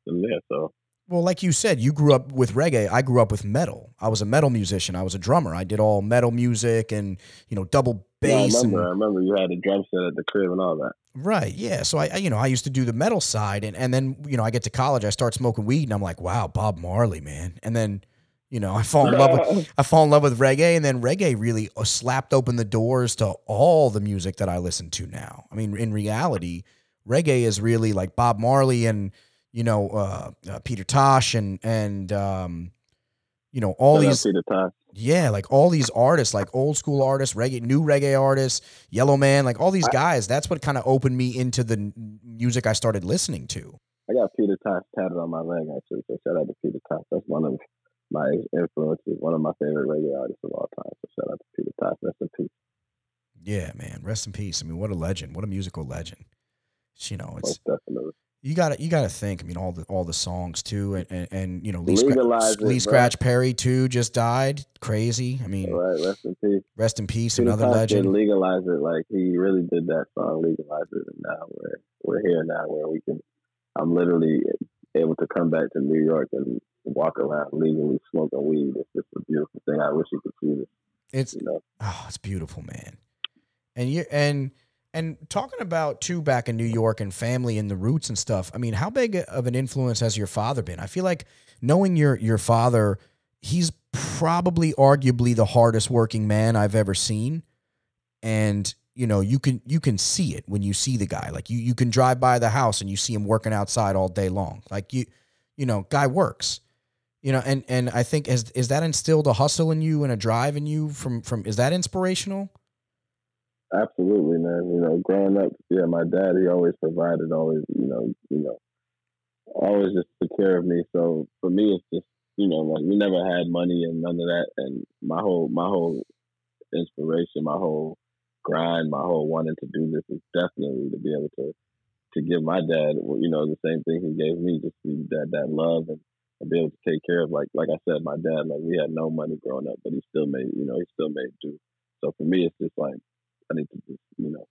and yeah, so well like you said you grew up with reggae I grew up with metal I was a metal musician I was a drummer I did all metal music and you know double yeah, I bass remember. and I remember you had a drum set at the crib and all that. Right. Yeah. So I, I- you know, I used to do the metal side, and and then you know, I get to college, I start smoking weed, and I'm like, wow, Bob Marley, man. And then, you know, I fall in love with I fall in love with reggae, and then reggae really uh, slapped open the doors to all the music that I listen to now. I mean, in reality, reggae is really like Bob Marley and you know uh, uh, Peter Tosh and and um, you know all Shout these Peter Tosh. yeah, like all these artists, like old school artists, reggae, new reggae artists, Yellowman, like all these guys. That's what kind of opened me into the n- music I started listening to. I got Peter Tosh tatted on my leg actually. So shout out to Peter Tosh. That's one of my influences, one of my favorite reggae artists of all time. So shout out to Peter Tosh. Rest in peace. Yeah, man, rest in peace. I mean, what a legend, what a musical legend. You know, it's Most definitely. You got to you got to think. I mean, all the all the songs too, and and, and you know, Lee, Scra- Lee. Scratch Perry too just died. Crazy. I mean, right, rest in peace. rest in peace. Peter Another Tosh legend. legalize it. Like he really did that song, legalize it, and now we're we're here now where we can. I'm literally able to come back to New York and walk around legally smoking weed. It's just a beautiful thing. I wish you could see this. It's You know, Oh, it's beautiful, man. And you and and talking about too back in New York and family and the roots and stuff. I mean, how big of an influence has your father been? I feel like knowing your your father, he's probably arguably the hardest working man I've ever seen. And you know, you can you can see it when you see the guy. Like you you can drive by the house and you see him working outside all day long. Like you you know, guy works. You know, and and I think is is that instilled a hustle in you and a drive in you from from is that inspirational? Absolutely, man. You know, growing up, yeah, my dad he always provided, always, you know, you know, always just took care of me. So for me, it's just you know, like we never had money and none of that, and my whole my whole inspiration, my whole grind, my whole wanting to do this is definitely to be able to to give my dad, you know, the same thing he gave me, just that that love and, and be able to take care of like like I said, my dad, like we had no money growing up, but he still made, you know, he still made do. So for me, it's just like I need to just, you know,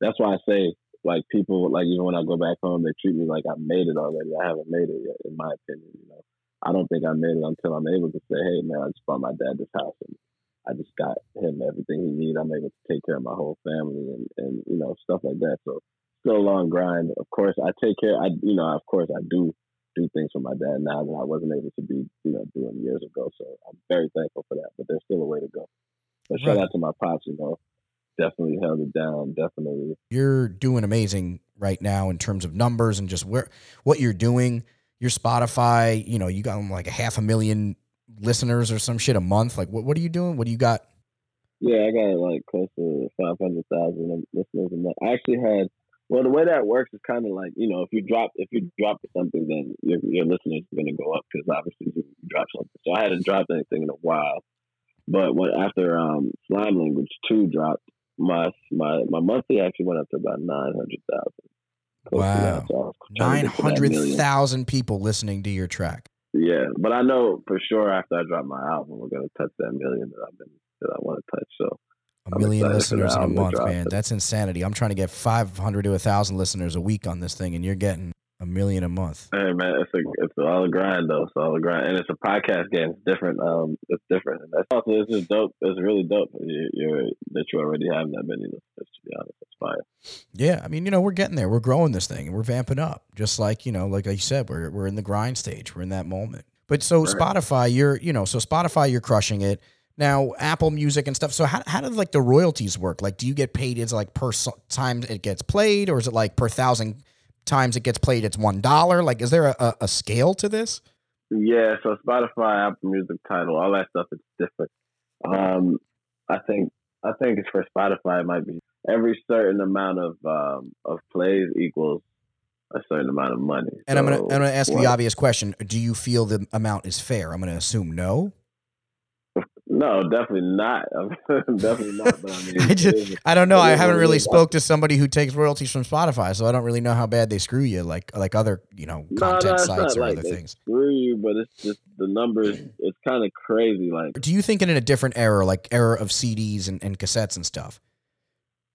that's why I say like people like even when I go back home, they treat me like I made it already. I haven't made it yet, in my opinion. You know, I don't think I made it until I'm able to say, hey man, I just bought my dad this house and I just got him everything he needs. I'm able to take care of my whole family and and you know stuff like that. So still a long grind. Of course, I take care. I you know, of course, I do do things for my dad now that I wasn't able to be you know doing years ago. So I'm very thankful for that. But there's still a way to go. But shout out to my pops. You know, definitely held it down. Definitely. You're doing amazing right now in terms of numbers and just where what you're doing. Your Spotify, you know, you got like a half a million listeners or some shit a month. Like, what what are you doing? What do you got? Yeah, I got like close to five hundred thousand listeners a month. I actually had. Well, the way that works is kind of like you know, if you drop if you drop something, then your your listeners are going to go up because obviously you drop something. So I hadn't dropped anything in a while, but when after um, Slime Language two dropped, my my my monthly actually went up to about nine hundred thousand. Wow, so nine hundred thousand people listening to your track. Yeah, but I know for sure after I drop my album, we're gonna touch that million that I've been that I want to touch. So a million listeners in a month, man. That's insanity. I'm trying to get 500 to a thousand listeners a week on this thing, and you're getting a million a month. Hey man, it's a it's all a grind though. It's all a grind, and it's a podcast game. It's different. Um, it's different. And that's also it's just dope. It's really dope. You, you're that you already have that many listeners. To be honest, it's fire. Yeah, I mean, you know, we're getting there. We're growing this thing, and we're vamping up. Just like you know, like I said, we're we're in the grind stage. We're in that moment. But so right. Spotify, you're you know, so Spotify, you're crushing it. Now Apple Music and stuff. So how how do like the royalties work? Like, do you get paid? Is like per so- time it gets played, or is it like per thousand? Times it gets played, it's one dollar. Like, is there a, a scale to this? Yeah, so Spotify, Apple Music, Tidal, all that stuff it's different. Um, I think I think it's for Spotify. It might be every certain amount of um, of plays equals a certain amount of money. And so, I'm gonna I'm gonna ask the obvious question: Do you feel the amount is fair? I'm gonna assume no. No, definitely not. definitely not. But I mean, I, just, I don't know. I haven't really spoke to somebody who takes royalties from Spotify, so I don't really know how bad they screw you, like like other you know content no, no, sites or like other things. Screw you, but it's just the numbers. It's kind of crazy. Like, do you think in a different era, like era of CDs and, and cassettes and stuff,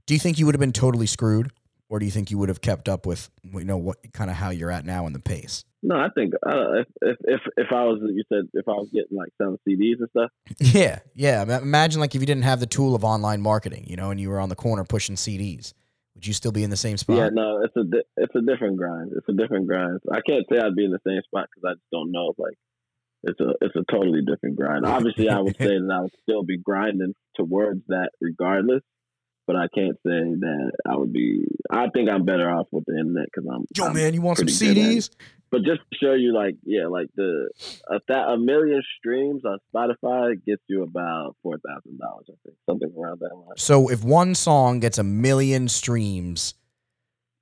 do you think you would have been totally screwed, or do you think you would have kept up with you know what kind of how you're at now in the pace? No, I think uh, if, if if if I was you said if I was getting like selling CDs and stuff. Yeah, yeah. Imagine like if you didn't have the tool of online marketing, you know, and you were on the corner pushing CDs, would you still be in the same spot? Yeah, no, it's a it's a different grind. It's a different grind. I can't say I'd be in the same spot because I just don't know. Like it's a it's a totally different grind. Obviously, I would say that I would still be grinding towards that regardless but I can't say that I would be. I think I'm better off with the internet because I'm. Yo, I'm man, you want some CDs? But just to show you, like, yeah, like the a, th- a million streams on Spotify gets you about four thousand dollars. I think something around that line. So if one song gets a million streams,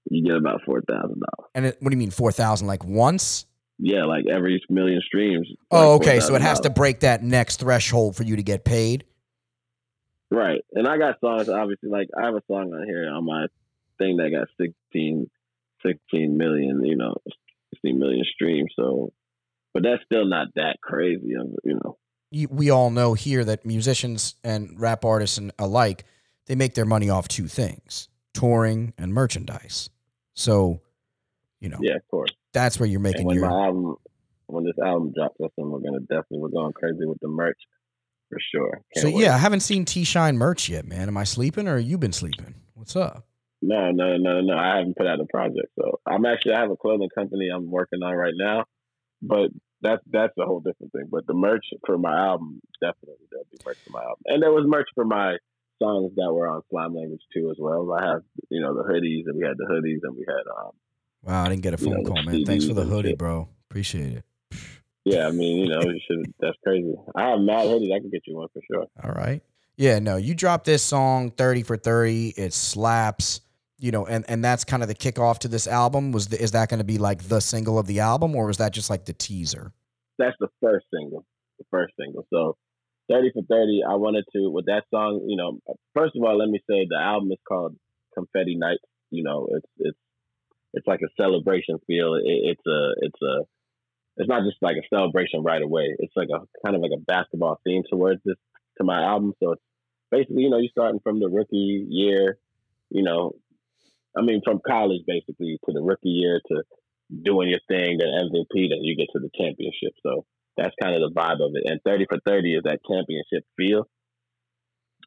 you get about four thousand dollars. And it, what do you mean four thousand? Like once? Yeah, like every million streams. Oh, like okay. So it has to break that next threshold for you to get paid. Right. And I got songs, obviously, like I have a song on here on my thing that got 16, 16 million, you know, 16 million streams. So, but that's still not that crazy, you know. We all know here that musicians and rap artists and alike, they make their money off two things touring and merchandise. So, you know, yeah, of course. That's where you're making and when your my album, when this album drops, that's when we're gonna definitely we're going crazy with the merch for sure. Can't so wait. yeah, I haven't seen T-Shyne merch yet, man. Am I sleeping or you been sleeping? What's up? No, no, no, no. No. I haven't put out a project. So I'm actually I have a clothing company I'm working on right now. but that's that's a whole different thing. But the merch for my album definitely there'll be merch for my album, and there was merch for my songs that were on Slime Language too as well. I have you know the hoodies, and we had the hoodies, and we had um. Wow, I didn't get a phone know, call, man. Thanks for the hoodie, bro. Appreciate it. Yeah, I mean, you know, you should. That's crazy. I have mad hoodies. I can get you one for sure. All right. Yeah, no, you dropped this song thirty for thirty. It slaps. You know, and and that's kind of the kickoff to this album. Was the, is that going to be like the single of the album, or was that just like the teaser? That's the first single. The first single. So 30 for 30, I wanted to, with that song, you know, first of all, let me say the album is called Confetti Night. You know, it's, it's, it's like a celebration feel. It, it's a, it's a, it's not just like a celebration right away. It's like a kind of like a basketball theme towards this, to my album. So it's basically, you know, you're starting from the rookie year, you know, I mean, from college basically to the rookie year to doing your thing, then MVP, then you get to the championship. So that's kind of the vibe of it. And 30 for 30 is that championship feel.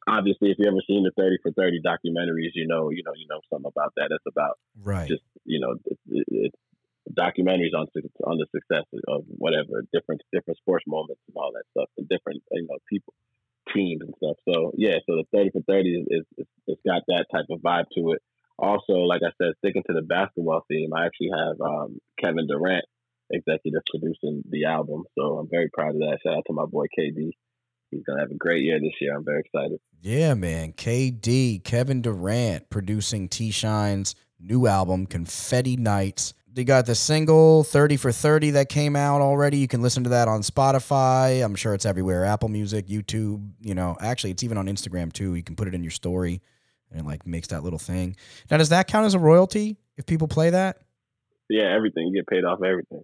Obviously, if you ever seen the 30 for 30 documentaries, you know, you know, you know something about that. It's about right. just, you know, it's, it's documentaries on on the success of whatever different different sports moments and all that stuff and different you know people teams and stuff. So yeah, so the 30 for 30 is, is, is it's got that type of vibe to it. Also, like I said, sticking to the basketball theme, I actually have um, Kevin Durant executive producing the album. So I'm very proud of that. Shout out to my boy KD. He's gonna have a great year this year. I'm very excited. Yeah, man. KD, Kevin Durant producing T-Shyne's new album, Confetti Nights. They got the single 30 for 30 that came out already. You can listen to that on Spotify. I'm sure it's everywhere. Apple Music, YouTube, you know, actually it's even on Instagram too. You can put it in your story and it like makes that little thing. Now does that count as a royalty if people play that? Yeah, everything. You get paid off everything.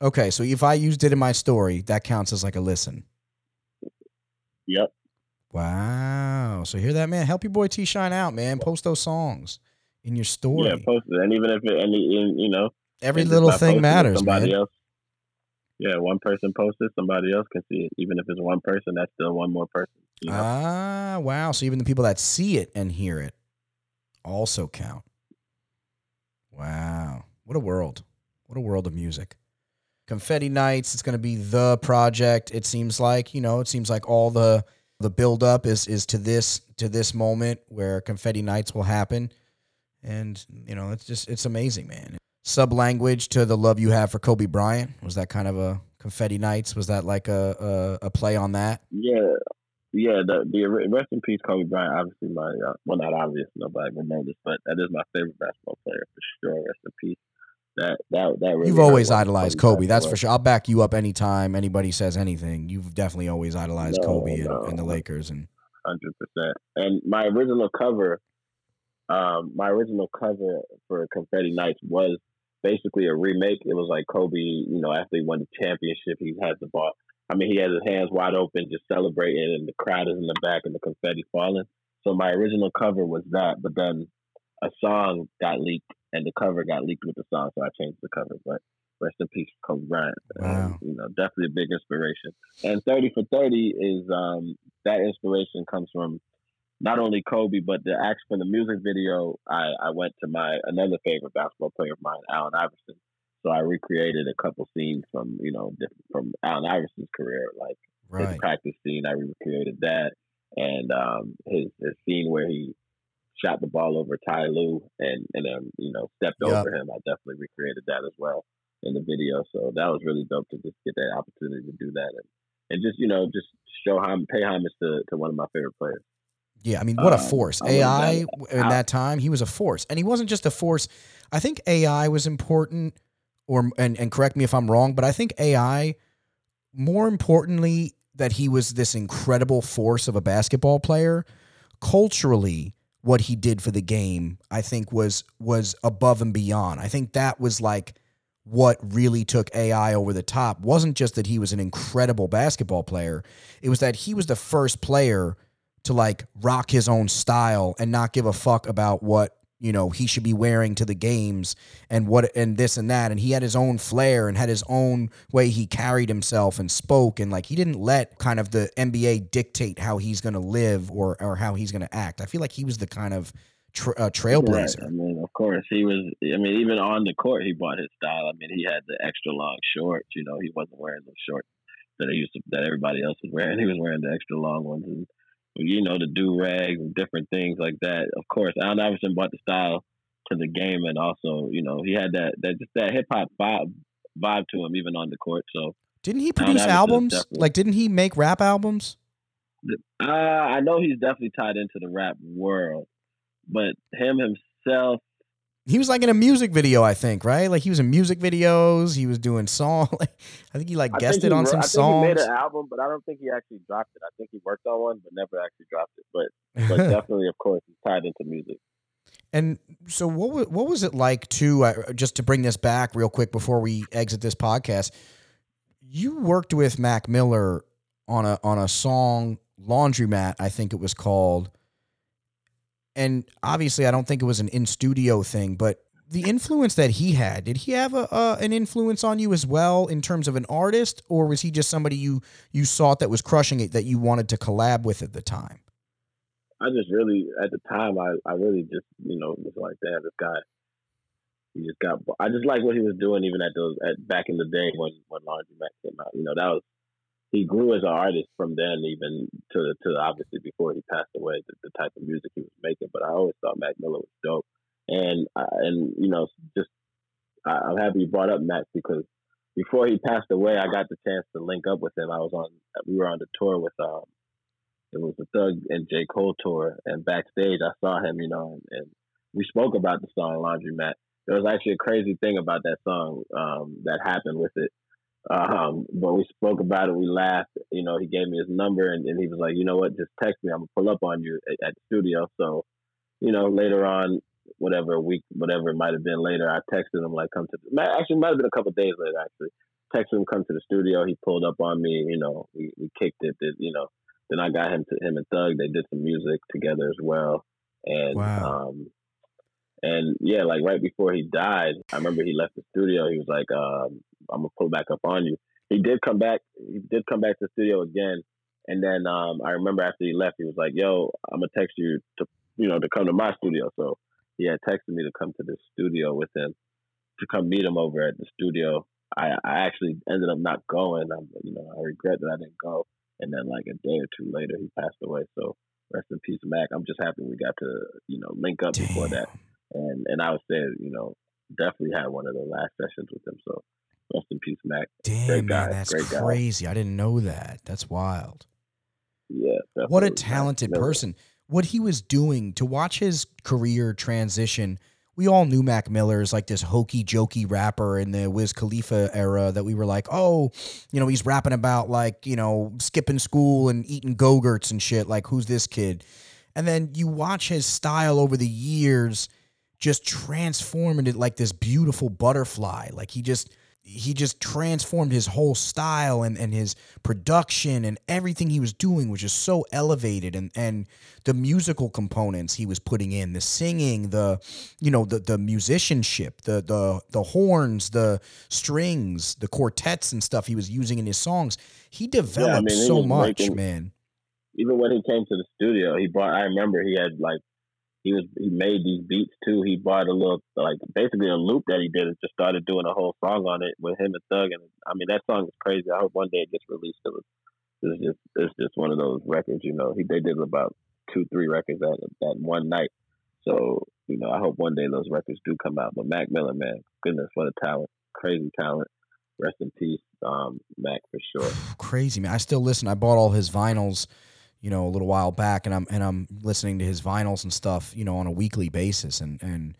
Okay, so if I used it in my story, that counts as like a listen. Yep. Wow. So hear that, man. Help your boy T-Shyne out, man. Post those songs in your story. Yeah, post it. And even if it, any, you know, every little thing matters, somebody man. Else, yeah, one person posted, somebody else can see it. Even if it's one person, that's still one more person. You know? Ah, wow. So even the people that see it and hear it also count. Wow. What a world. What a world of music. Confetti Nights. It's going to be the project. It seems like you know. It seems like all the the build up is is to this to this moment where Confetti Nights will happen, and you know it's just it's amazing, man. Sub language to the love you have for Kobe Bryant was that kind of a Confetti Nights? Was that like a a, a play on that? Yeah, yeah. The the rest in peace Kobe Bryant. Obviously, my uh, well, not obvious. Nobody would know this, but that is my favorite basketball player for sure. Rest in peace that that that really you've always idolized Kobe. That's for sure. I'll back you up anytime anybody says anything. You've definitely always idolized no, Kobe no. And, and, the Lakers and hundred percent. And my original cover, um, my original cover for Confetti Nights was basically a remake. It was like Kobe, you know, after he won the championship, he had the ball. I mean, he has his hands wide open, just celebrating, and the crowd is in the back, and the confetti falling. So my original cover was that, but then a song got leaked and the cover got leaked with the song, so I changed the cover. But rest in peace, Kobe Bryant. Wow. Um, you know, definitely a big inspiration. And thirty for thirty is um, that inspiration comes from not only Kobe, but the act from the music video. I, I went to my another favorite basketball player of mine, Allen Iverson. So I recreated a couple scenes from you know from Allen Iverson's career, like right. his practice scene. I recreated that, and um, his his scene where he shot the ball over Ty Lue and and then you know stepped yep. over him. I definitely recreated that as well in the video. So that was really dope to just get that opportunity to do that and and just you know just show how pay homage to to one of my favorite players. Yeah, I mean, what a um, force! AI in that time, he was a force, and he wasn't just a force. I think AI was important, or and and correct me if I'm wrong, but I think AI, more importantly, that he was this incredible force of a basketball player. Culturally, what he did for the game, I think was was above and beyond. I think that was like what really took AI over the top. Wasn't just that he was an incredible basketball player, it was that he was the first player to like rock his own style and not give a fuck about what you know he should be wearing to the games and what and this and that and he had his own flair and had his own way he carried himself and spoke and like he didn't let kind of the NBA dictate how he's going to live or or how he's going to act. I feel like he was the kind of tra- a trailblazer. Right. I mean, of course, he was. I mean, even on the court, he brought his style. I mean, he had the extra long shorts. You know, he wasn't wearing the shorts that he used to, that everybody else was wearing. He was wearing the extra long ones, and you know, the do rags and different things like that. Of course, Allen Iverson brought the style to the game, and also, you know, he had that that just that hip hop vibe vibe to him, even on the court. So, didn't he produce albums? Like, didn't he make rap albums? Uh, I know he's definitely tied into the rap world, but him himself. He was like in a music video, I think, right? Like he was in music videos. He was doing song. I think he like guested on some I songs. he made an album, but I don't think he actually dropped it. I think he worked on one, but never actually dropped it. But but definitely, of course, he's tied into music. And so, what was, what was it like to uh, just to bring this back real quick before we exit this podcast? You worked with Mac Miller on a on a song Laundromat, I think it was called. And obviously, I don't think it was an in studio thing, but the influence that he had, did he have a, an influence on you as well in terms of an artist, or was he just somebody you you saw that was crushing it that you wanted to collab with at the time? I just really, at the time, I, I really just, you know, was like, damn, this guy, he just got. I just like what he was doing, even at those, at back in the day when when Laundromat came out. You know, that was he grew as an artist from then, even to to obviously before he passed away, the, the type of music he was making. But I always thought Mac Miller was dope, and and you know, just I, am happy you brought up Mac because before he passed away, I got the chance to link up with him. I was on, we were on the tour with um, it was the Thug and J Cole tour, and backstage I saw him, you know, and, and we spoke about the song Laundromat. There was actually a crazy thing about that song um, that happened with it um, but we spoke about it. We laughed. You know, he gave me his number, and, and he was like, "You know what? Just text me. I'm gonna pull up on you at, at the studio." So, you know, later on, whatever a week, whatever it might have been later, I texted him like, "Come to." The, actually, it might have been a couple days later. Actually, texted him, "Come to the studio." He pulled up on me. You know, we, we kicked it. Did, you know, then I got him to him and Thug. They did some music together as well, and wow. um, and yeah, like right before he died, I remember he left the studio. He was like, um, "I'm gonna pull back up on you." He did come back. He did come back to the studio again, and then um, I remember after he left, he was like, "Yo, I'm gonna text you to, you know, to come to my studio." So he had texted me to come to the studio with him to come meet him over at the studio. I, I actually ended up not going. I, you know, I regret that I didn't go. And then like a day or two later, he passed away. So rest in peace, Mac. I'm just happy we got to you know link up Damn. before that and and I would say, you know, definitely had one of the last sessions with him. So rest in peace, Mac. Damn, Great man, that's Great crazy. Guy. I didn't know that. That's wild. Yeah. What a talented person. What he was doing to watch his career transition. We all knew Mac Miller is like this hokey jokey rapper in the Wiz Khalifa era that we were like, oh, you know, he's rapping about like, you know, skipping school and eating go-gurts and shit. Like, who's this kid? And then you watch his style over the years just transformed it like this beautiful butterfly. Like he just he just transformed his whole style and, and his production and everything he was doing was just so elevated and and the musical components he was putting in the singing the you know the the musicianship the the the horns the strings the quartets and stuff he was using in his songs he developed yeah, I mean, so much making, man even when he came to the studio he brought i remember he had like he was he made these beats too. He bought a little like basically a loop that he did and just started doing a whole song on it with him and Thug. And I mean that song is crazy. I hope one day it gets released. It was it's just it's just one of those records. You know, he they did about two three records that that one night. So you know, I hope one day those records do come out. But Mac Miller, man, goodness, what a talent, crazy talent. Rest in peace, um, Mac for sure. crazy man. I still listen. I bought all his vinyls you know, a little while back, and I'm and I'm listening to his vinyls and stuff, you know, on a weekly basis, and and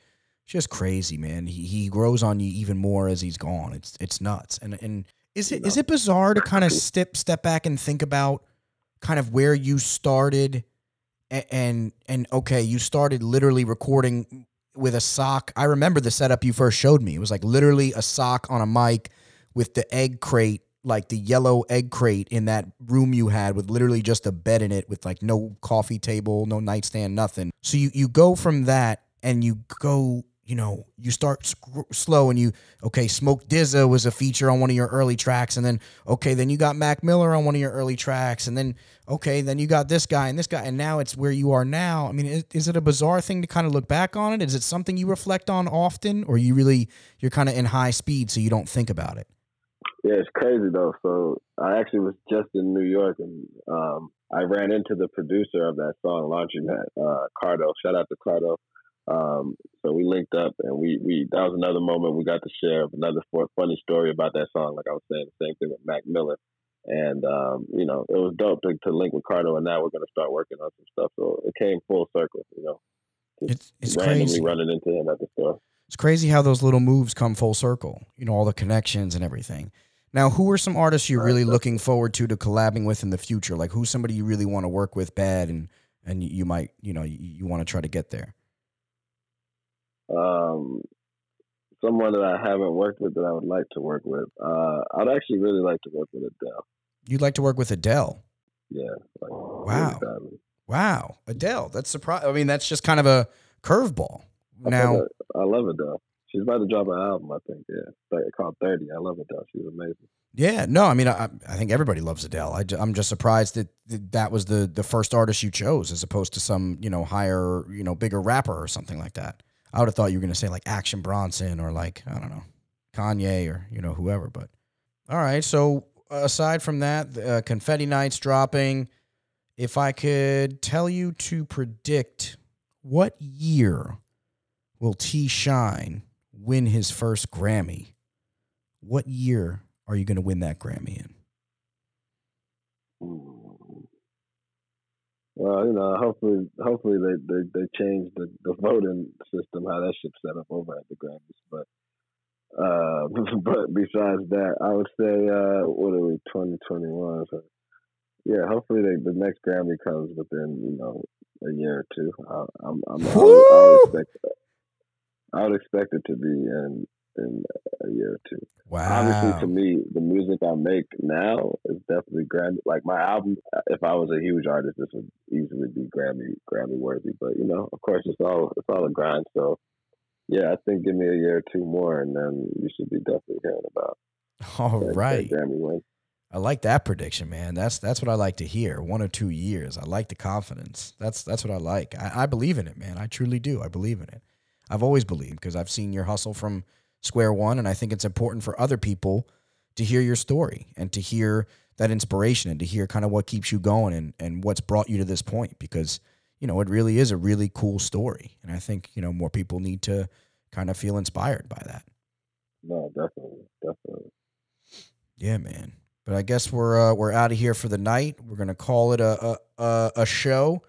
just crazy, man. He he grows on you even more as he's gone. It's it's nuts. And and is it is it bizarre to kind of step step back and think about kind of where you started, and and, and okay, you started literally recording with a sock. I remember the setup you first showed me. It was like literally a sock on a mic with the egg crate like the yellow egg crate in that room you had with literally just a bed in it with like no coffee table, no nightstand, nothing. So you you go from that and you go you know, you start sc- slow and you, okay, Smoke DZA was a feature on one of your early tracks. And then, okay, then you got Mac Miller on one of your early tracks. And then, okay, then you got this guy and this guy. And now it's where you are now. I mean, is, is it a bizarre thing to kind of look back on it? Is it something you reflect on often or you really, you're kind of in high speed so you don't think about it? Yeah, it's crazy though. So I actually was just in New York and um, I ran into the producer of that song, Laundromat, uh, Cardo. Shout out to Cardo. Um, so we linked up, and we we that was another moment we got to share another funny story about that song. Like I was saying, the same thing with Mac Miller, and um, you know it was dope to, to link with Cardo, and now we're gonna start working on some stuff. So it came full circle, you know. It's, it's randomly crazy. running into him at the store. It's crazy how those little moves come full circle. You know all the connections and everything. Now, who are some artists you're really looking forward to to collabing with in the future? Like, who's somebody you really want to work with bad, and and you might, you know, you, you want to try to get there? Um, someone that I haven't worked with that I would like to work with. Uh, I'd actually really like to work with Adele. You'd like to work with Adele? Yeah. Like, Wow. really. Wow, Adele. That's surprise. I mean, that's just kind of a curveball. Now, I love Adele. She's about to drop an album, I think. Yeah, It's called Thirty. I love Adele. She's amazing. yeah, no, I mean, I, I think everybody loves Adele. I, am just surprised that that was the the first artist you chose, as opposed to some you know higher, you know, bigger rapper or something like that. I would have thought you were going to say like Action Bronson or like I don't know, Kanye or you know whoever. But all right, so aside from that, uh, Confetti Nights dropping. If I could tell you to predict what year will T-Shyne win his first Grammy, what year are you going to win that Grammy in? Well, you know, hopefully, hopefully they they, they change the, the voting system, how that shit's set up over at the Grammys. But uh, but besides that, I would say, uh, what are we, twenty twenty one? So yeah, hopefully they, the next Grammy comes within you know a year or two. I, I'm, I'm, I, would, I would expect I would expect it to be in in a year or two. Wow. Obviously, to me, the music I make now is definitely Grammy. Like my album, uh, if I was a huge artist, this would easily be Grammy Grammy worthy. But you know, of course, it's all it's all a grind. So yeah, I think give me a year or two more, and then you should be definitely hearing about All that, that. Grammy win. I like that prediction, man. That's that's what I like to hear. One or two years. I like the confidence. That's that's what I like. I, I believe in it, man. I truly do. I believe in it. I've always believed because I've seen your hustle from square one, and I think it's important for other people to hear your story and to hear that inspiration and to hear kind of what keeps you going and, and what's brought you to this point because you know it really is a really cool story and i think you know more people need to kind of feel inspired by that No, definitely, definitely. Yeah, man. But I guess we're uh, we're out of here for the night. We're gonna call it a a, a, a show.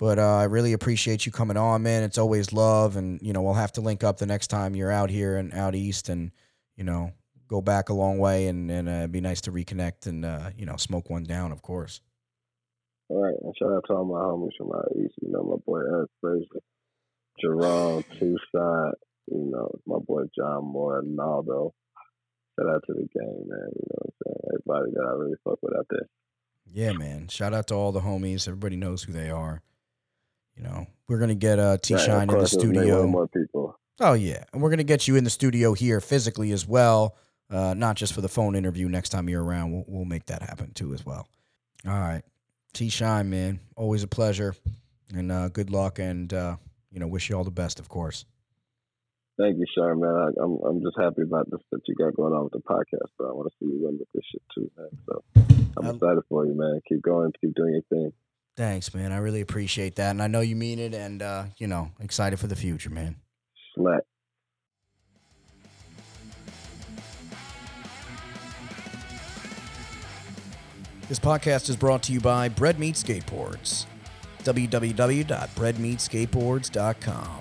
But uh, I really appreciate you coming on, man. It's always love, and you know we'll have to link up the next time you're out here and out east, and you know go back a long way, and and uh, it'd be nice to reconnect and uh, you know smoke one down, of course. All right, and shout out to all my homies from out east. You know, my boy Eric Fraser, Jerome, Tucson. You know, my boy John Moore, Naldo. Shout out to the gang, man. You know what I'm saying? Everybody that I really fuck with out there. Yeah, man. Shout out to all the homies. Everybody knows who they are. You know, we're gonna get uh, T Right, Shine in the course, there's many studio. More people. Oh yeah, and we're gonna get you in the studio here physically as well, uh, not just for the phone interview. Next time you're around, we'll, we'll make that happen too as well. All right, T-Shyne, man, always a pleasure, and uh, good luck, and uh, you know, wish you all the best, of course. Thank you, Sean, man. I, I'm I'm just happy about this that you got going on with the podcast. But I want to see you win with this shit too, man. So I'm excited for you, man. Keep going, keep doing your thing. Thanks, man. I really appreciate that, and I know you mean it, and uh, you know, excited for the future, man. Slack. This podcast is brought to you by Bread Meat Skateboards. www.breadmeatskateboards.com.